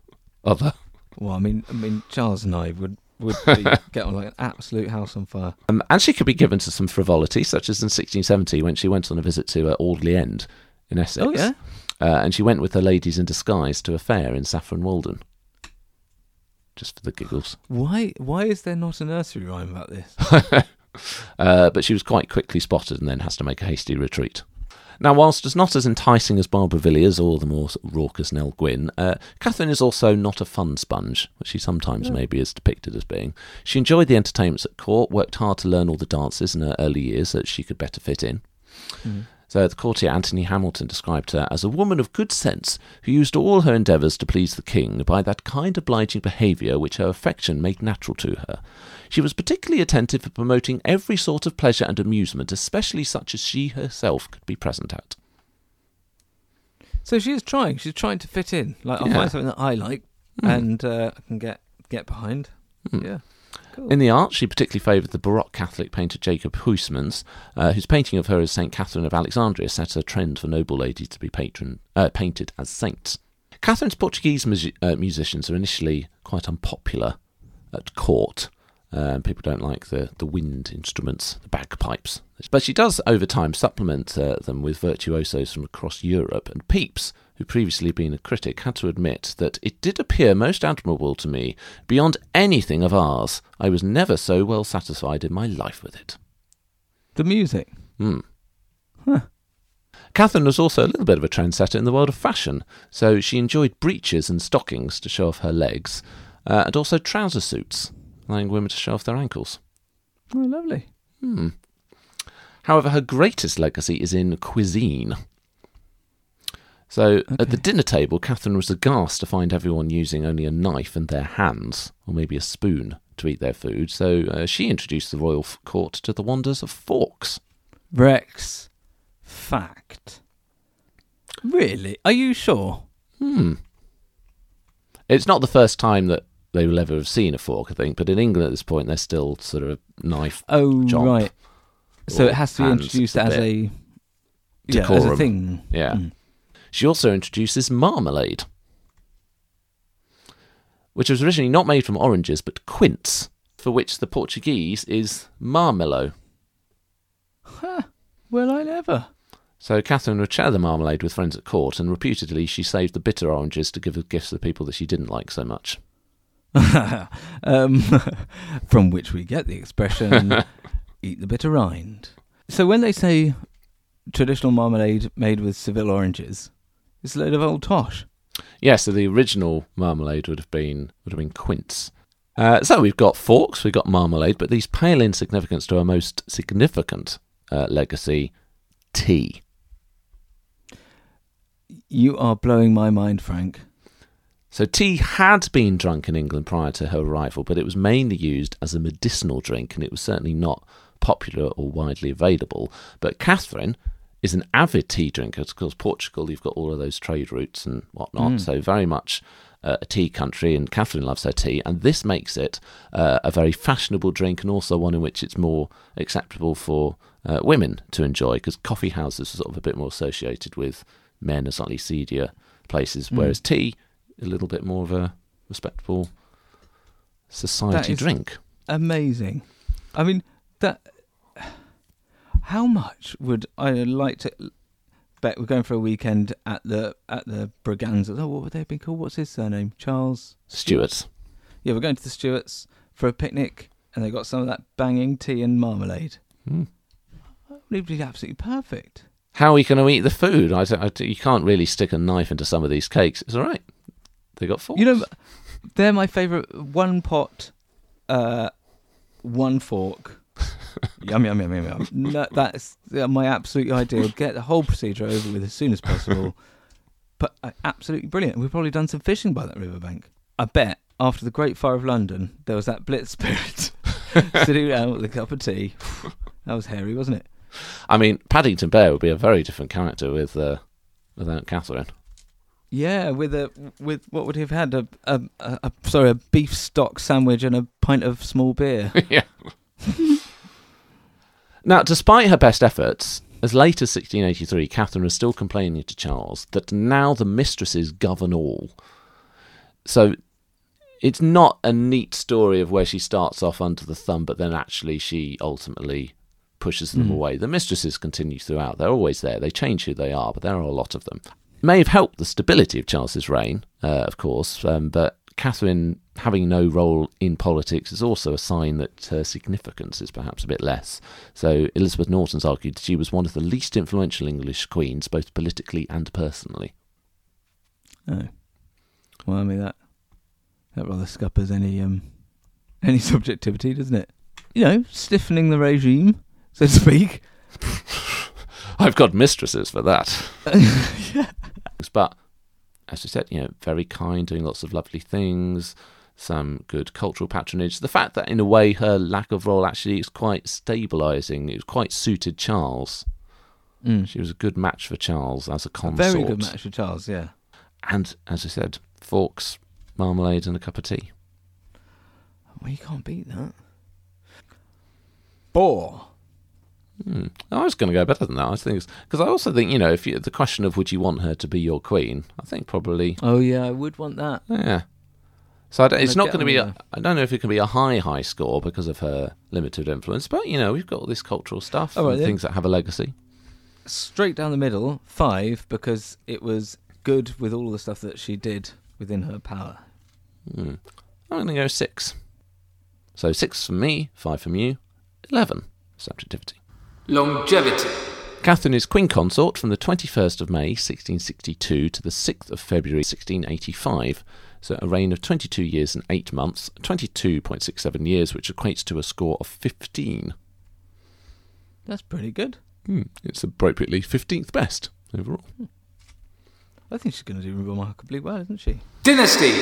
other. Well, I mean, I mean, Charles and I would would be, get on like an absolute house on fire. Um, and she could be given to some frivolity, such as in 1670 when she went on a visit to uh, Audley End in Essex. Oh yeah, Uh, and she went with her ladies in disguise to a fair in Saffron Walden. Just for the giggles. why why is there not a nursery rhyme about this? Uh, but she was quite quickly spotted and then has to make a hasty retreat. Now, whilst as not as enticing as Barbara Villiers or the more raucous Nell Gwynn, uh, Catherine is also not a fun sponge, which she sometimes maybe is depicted as being. She enjoyed the entertainments at court, worked hard to learn all the dances in her early years so that she could better fit in. So the courtier Anthony Hamilton described her as a woman of good sense who used all her endeavours to please the king by that kind obliging behaviour which her affection made natural to her. She was particularly attentive in promoting every sort of pleasure and amusement, especially such as she herself could be present at. So she is trying. She's trying to fit in. Like I'll Yeah. find something that I like and uh, I can get get behind. Hmm. Yeah. Cool. In the arts, she particularly favoured the Baroque Catholic painter Jacob Huysmans, uh, whose painting of her as St. Catherine of Alexandria set a trend for noble ladies to be patron, uh, painted as saints. Catherine's Portuguese musi- uh, musicians are initially quite unpopular at court. Um, people don't like the, the wind instruments, the bagpipes. But she does, over time, supplement uh, them with virtuosos from across Europe. And Pepys, who previously been a critic, had to admit that it did appear most admirable to me. Beyond anything of ours, I was never so well satisfied in my life with it. the music. Hmm. Catherine was also a little bit of a trendsetter in the world of fashion, so she enjoyed breeches and stockings to show off her legs, uh, and also trouser suits, allowing women to show off their ankles. Oh, lovely. Hmm. However, her greatest legacy is in cuisine. So, at the dinner table, Catherine was aghast to find everyone using only a knife and their hands, or maybe a spoon, to eat their food. So, uh, she introduced the royal court to the wonders of forks. Rex, fact. Really? Are you sure? Hmm. It's not the first time that they will ever have seen a fork, I think, but in England at this point, they're still sort of knife Oh, right. So it has to be introduced as a yeah, as a thing. Yeah. Mm. She also introduces marmalade, which was originally not made from oranges but quince, for which the Portuguese is marmelo. Well, I never. So Catherine would share the marmalade with friends at court, and reputedly she saved the bitter oranges to give as gifts to the people that she didn't like so much. um, from which we get the expression "eat the bitter rind." So when they say traditional marmalade made with Seville oranges, it's a load of old tosh. Yeah, so the original marmalade would have been would have been quince. Uh, so we've got forks, we've got marmalade, but these pale in significance to our most significant uh, legacy, tea. You are blowing my mind, Frank. So tea had been drunk in England prior to her arrival, but it was mainly used as a medicinal drink, and it was certainly not popular or widely available. But Catherine is an avid tea drinker. Of course, Portugal, you've got all of those trade routes and whatnot, Mm. so very much uh, a tea country, and Catherine loves her tea, and this makes it uh, a very fashionable drink, and also one in which it's more acceptable for uh, women to enjoy, because coffee houses are sort of a bit more associated with men and slightly seedier places, Mm. whereas tea a little bit more of a respectable society drink. Amazing. I mean that. How much would I like to bet we're going for a weekend at the at the Braganza? Oh, what would they have been called? What's his surname? Charles Stuarts. Yeah, we're going to the Stewarts for a picnic, and they got some of that banging tea and marmalade. Hmm. It would be absolutely perfect. How are you going to eat the food? I, I you can't really stick a knife into some of these cakes. It's all right. They got forks. You know, they're my favourite one pot uh, one fork. Yum yum yum yum yum. No, that's uh, my absolute ideal. Get the whole procedure over with as soon as possible. But uh, absolutely brilliant. We've probably done some fishing by that riverbank. I bet after the Great Fire of London, there was that Blitz spirit sitting down with a cup of tea. That was hairy, wasn't it? I mean, Paddington Bear would be a very different character with uh, without Catherine. Yeah, with a with what would he have had a a, a, a sorry a beef stock sandwich and a pint of small beer. yeah. now, despite her best efforts, as late as 1683, Catherine was still complaining to Charles that now the mistresses govern all. So it's not a neat story of where she starts off under the thumb, but then actually she ultimately pushes them Mm. away. The mistresses continue throughout. They're always there. They change who they are, but there are a lot of them. It May have helped the stability of Charles's reign, uh, of course, um, but Catherine having no role in politics is also a sign that her significance is perhaps a bit less. So Elizabeth Norton's argued that she was one of the least influential English queens, both politically and personally. Oh, well, I mean that that rather scuppers any um any subjectivity, doesn't it? You know, stiffening the regime, so to speak. I've got mistresses for that. But as I said, you know, very kind, doing lots of lovely things, some good cultural patronage. The fact that in a way her lack of role actually is quite stabilising. It was quite suited Charles. Mm. She was a good match for Charles as a A consort. very good match for Charles. Yeah. And as I said, forks, marmalade, and a cup of tea. Well, you can't beat that. Boar. Hmm. I was going to go better than that. I think because I also think you know if you, the question of would you want her to be your queen, I think probably Oh yeah, I would want that. Yeah. So I don't, it's not going to be. A, I don't know if it can be a high, high score because of her limited influence. But you know, we've got all this cultural stuff right, and then. things that have a legacy. Straight down the middle, five because it was good with all the stuff that she did within her power. Hmm. I'm going to go six. So six from me, five from you, eleven subjectivity. Longevity. Catherine is queen consort from the 21st of May 1662 to the 6th of February 1685. So a reign of 22 years and 8 months, 22.67 years, which equates to a score of 15. That's pretty good. Hmm. It's appropriately 15th best overall. I think she's going to do remarkably well, isn't she? Dynasty.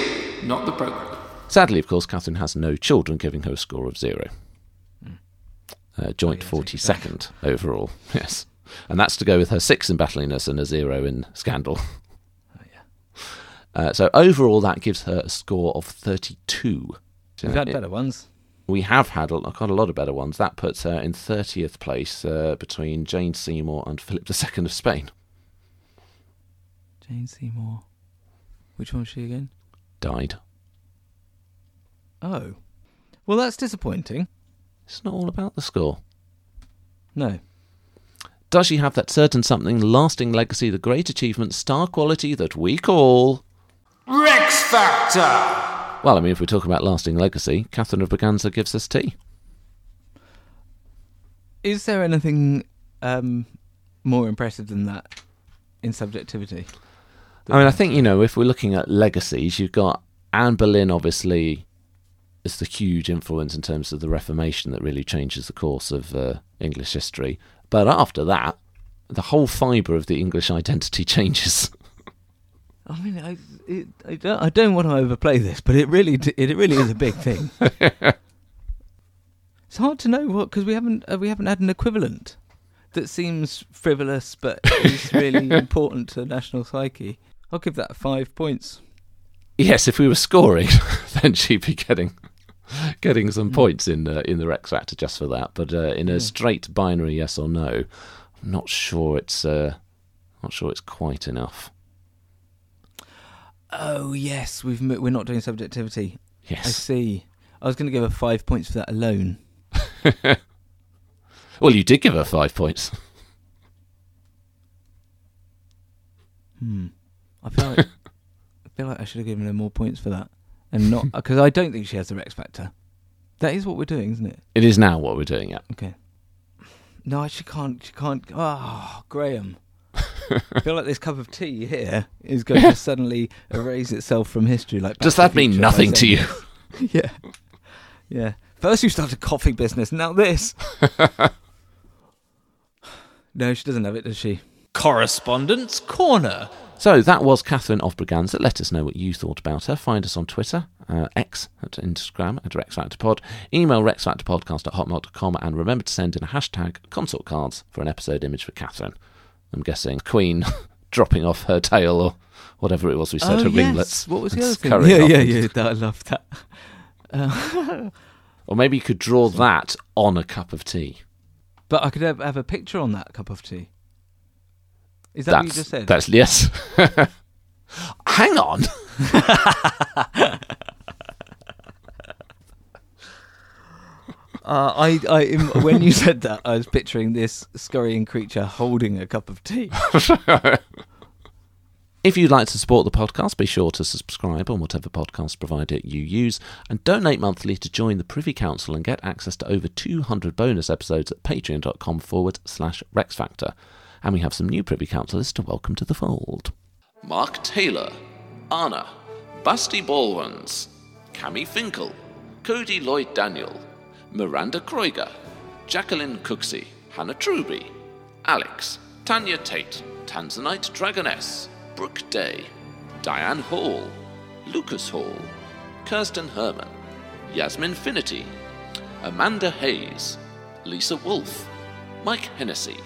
Not the program. Sadly, of course, Catherine has no children, giving her a score of zero. Uh, joint Oh, yeah, take it back. 42nd overall, yes. And that's to go with her six in battliness and a zero in scandal. Oh yeah. Uh, so overall, that gives her a score of 32. So We've had it- better ones. We have had a, quite a lot of better ones. That puts her in 30th place uh, between Jane Seymour and Philip II of Spain. Jane Seymour. Which one's she again? Died. Oh. Well, that's disappointing. It's not all about the score. No. Does she have that certain something, lasting legacy, the great achievement, star quality that we call. Rex Factor. Well, I mean, if we're talking about lasting legacy, Catherine of Braganza gives us tea. Is there anything um, more impressive than that in subjectivity? I mean, I think, you know, if we're looking at legacies, you've got Anne Boleyn, obviously, as the huge influence in terms of the Reformation that really changes the course of uh, English history. But after that, the whole fibre of the English identity changes. I mean, I, it, I, don't, I don't want to overplay this, but it really, it really is a big thing. it's hard to know what because we haven't uh, we haven't had an equivalent that seems frivolous but is really important to national psyche. I'll give that five points. yes, if we were scoring, then she'd be getting getting some points in uh, in the Rex Factor just for that. But uh, in a straight binary yes or no, I'm not sure it's uh, not sure it's quite enough. Oh yes, we've mo- we're not doing subjectivity. Yes, I see. I was going to give her five points for that alone. Well, you did give her five points. Hmm. I feel like I feel like I should have given her more points for that, and not because I don't think she has the Rex factor. That is what we're doing, isn't it? It is now what we're doing. Yeah. Okay. No, she can't. She can't. Oh, Graham. I feel like this cup of tea here is going to suddenly erase itself from history. Like, Does that mean nothing to you? yeah. Yeah. First you started a coffee business, now this. no, she doesn't have it, does she? Correspondence Corner. So that was Catherine of Braganza. Let us know what you thought about her. Find us on Twitter, uh, X at Instagram at RexFactorPod. Email RexFactorPodcast at hotmail.com and remember to send in a hashtag consort cards for an episode image for Catherine. I'm guessing Queen dropping off her tail or whatever it was we said, oh, her yes. ringlets. What was the other thing? Yeah, yeah, yeah. I love that. Uh, Or maybe you could draw that on a cup of tea. but I could have, have a picture on that cup of tea. Is that what you That's, just said? that's yes. Hang on. Uh, I, I, when you said that, I was picturing this scurrying creature holding a cup of tea. If you'd like to support the podcast, be sure to subscribe on whatever podcast provider you use and donate monthly to join the Privy Council and get access to over 200 bonus episodes at patreon.com forward slash rexfactor. And we have some new Privy Councillors to welcome to the fold. Mark Taylor. Anna. Basti Baldwins. Cammy Finkel. Cody Lloyd Daniel. Miranda Kreuger. Jacqueline Cooksey. Hannah Truby. Alex. Tanya Tate. Tanzanite Dragoness. Brooke Day. Diane Hall. Lucas Hall. Kirsten Herman. Yasmin Finity. Amanda Hayes. Lisa Wolfe. Mike Hennessy.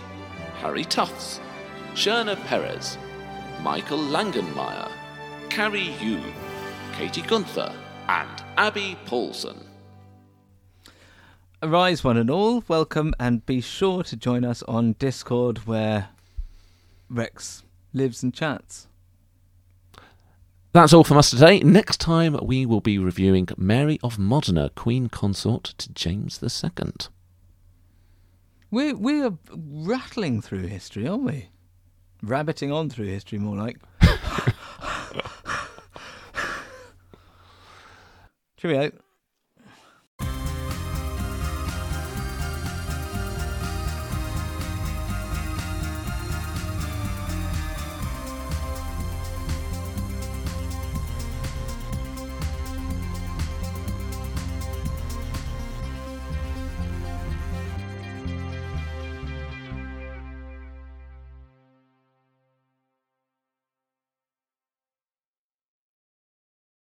Harry Tufts. Sherna Perez. Michael Langenmeyer. Carrie Yu. Katie Gunther. And Abby Paulson. Arise, one and all, welcome, and be sure to join us on Discord where Rex lives and chats. That's all from us today. Next time we will be reviewing Mary of Modena, Queen Consort to James II. We're, we're rattling through history, aren't we? Rabbiting on through history, more like. Cheerio.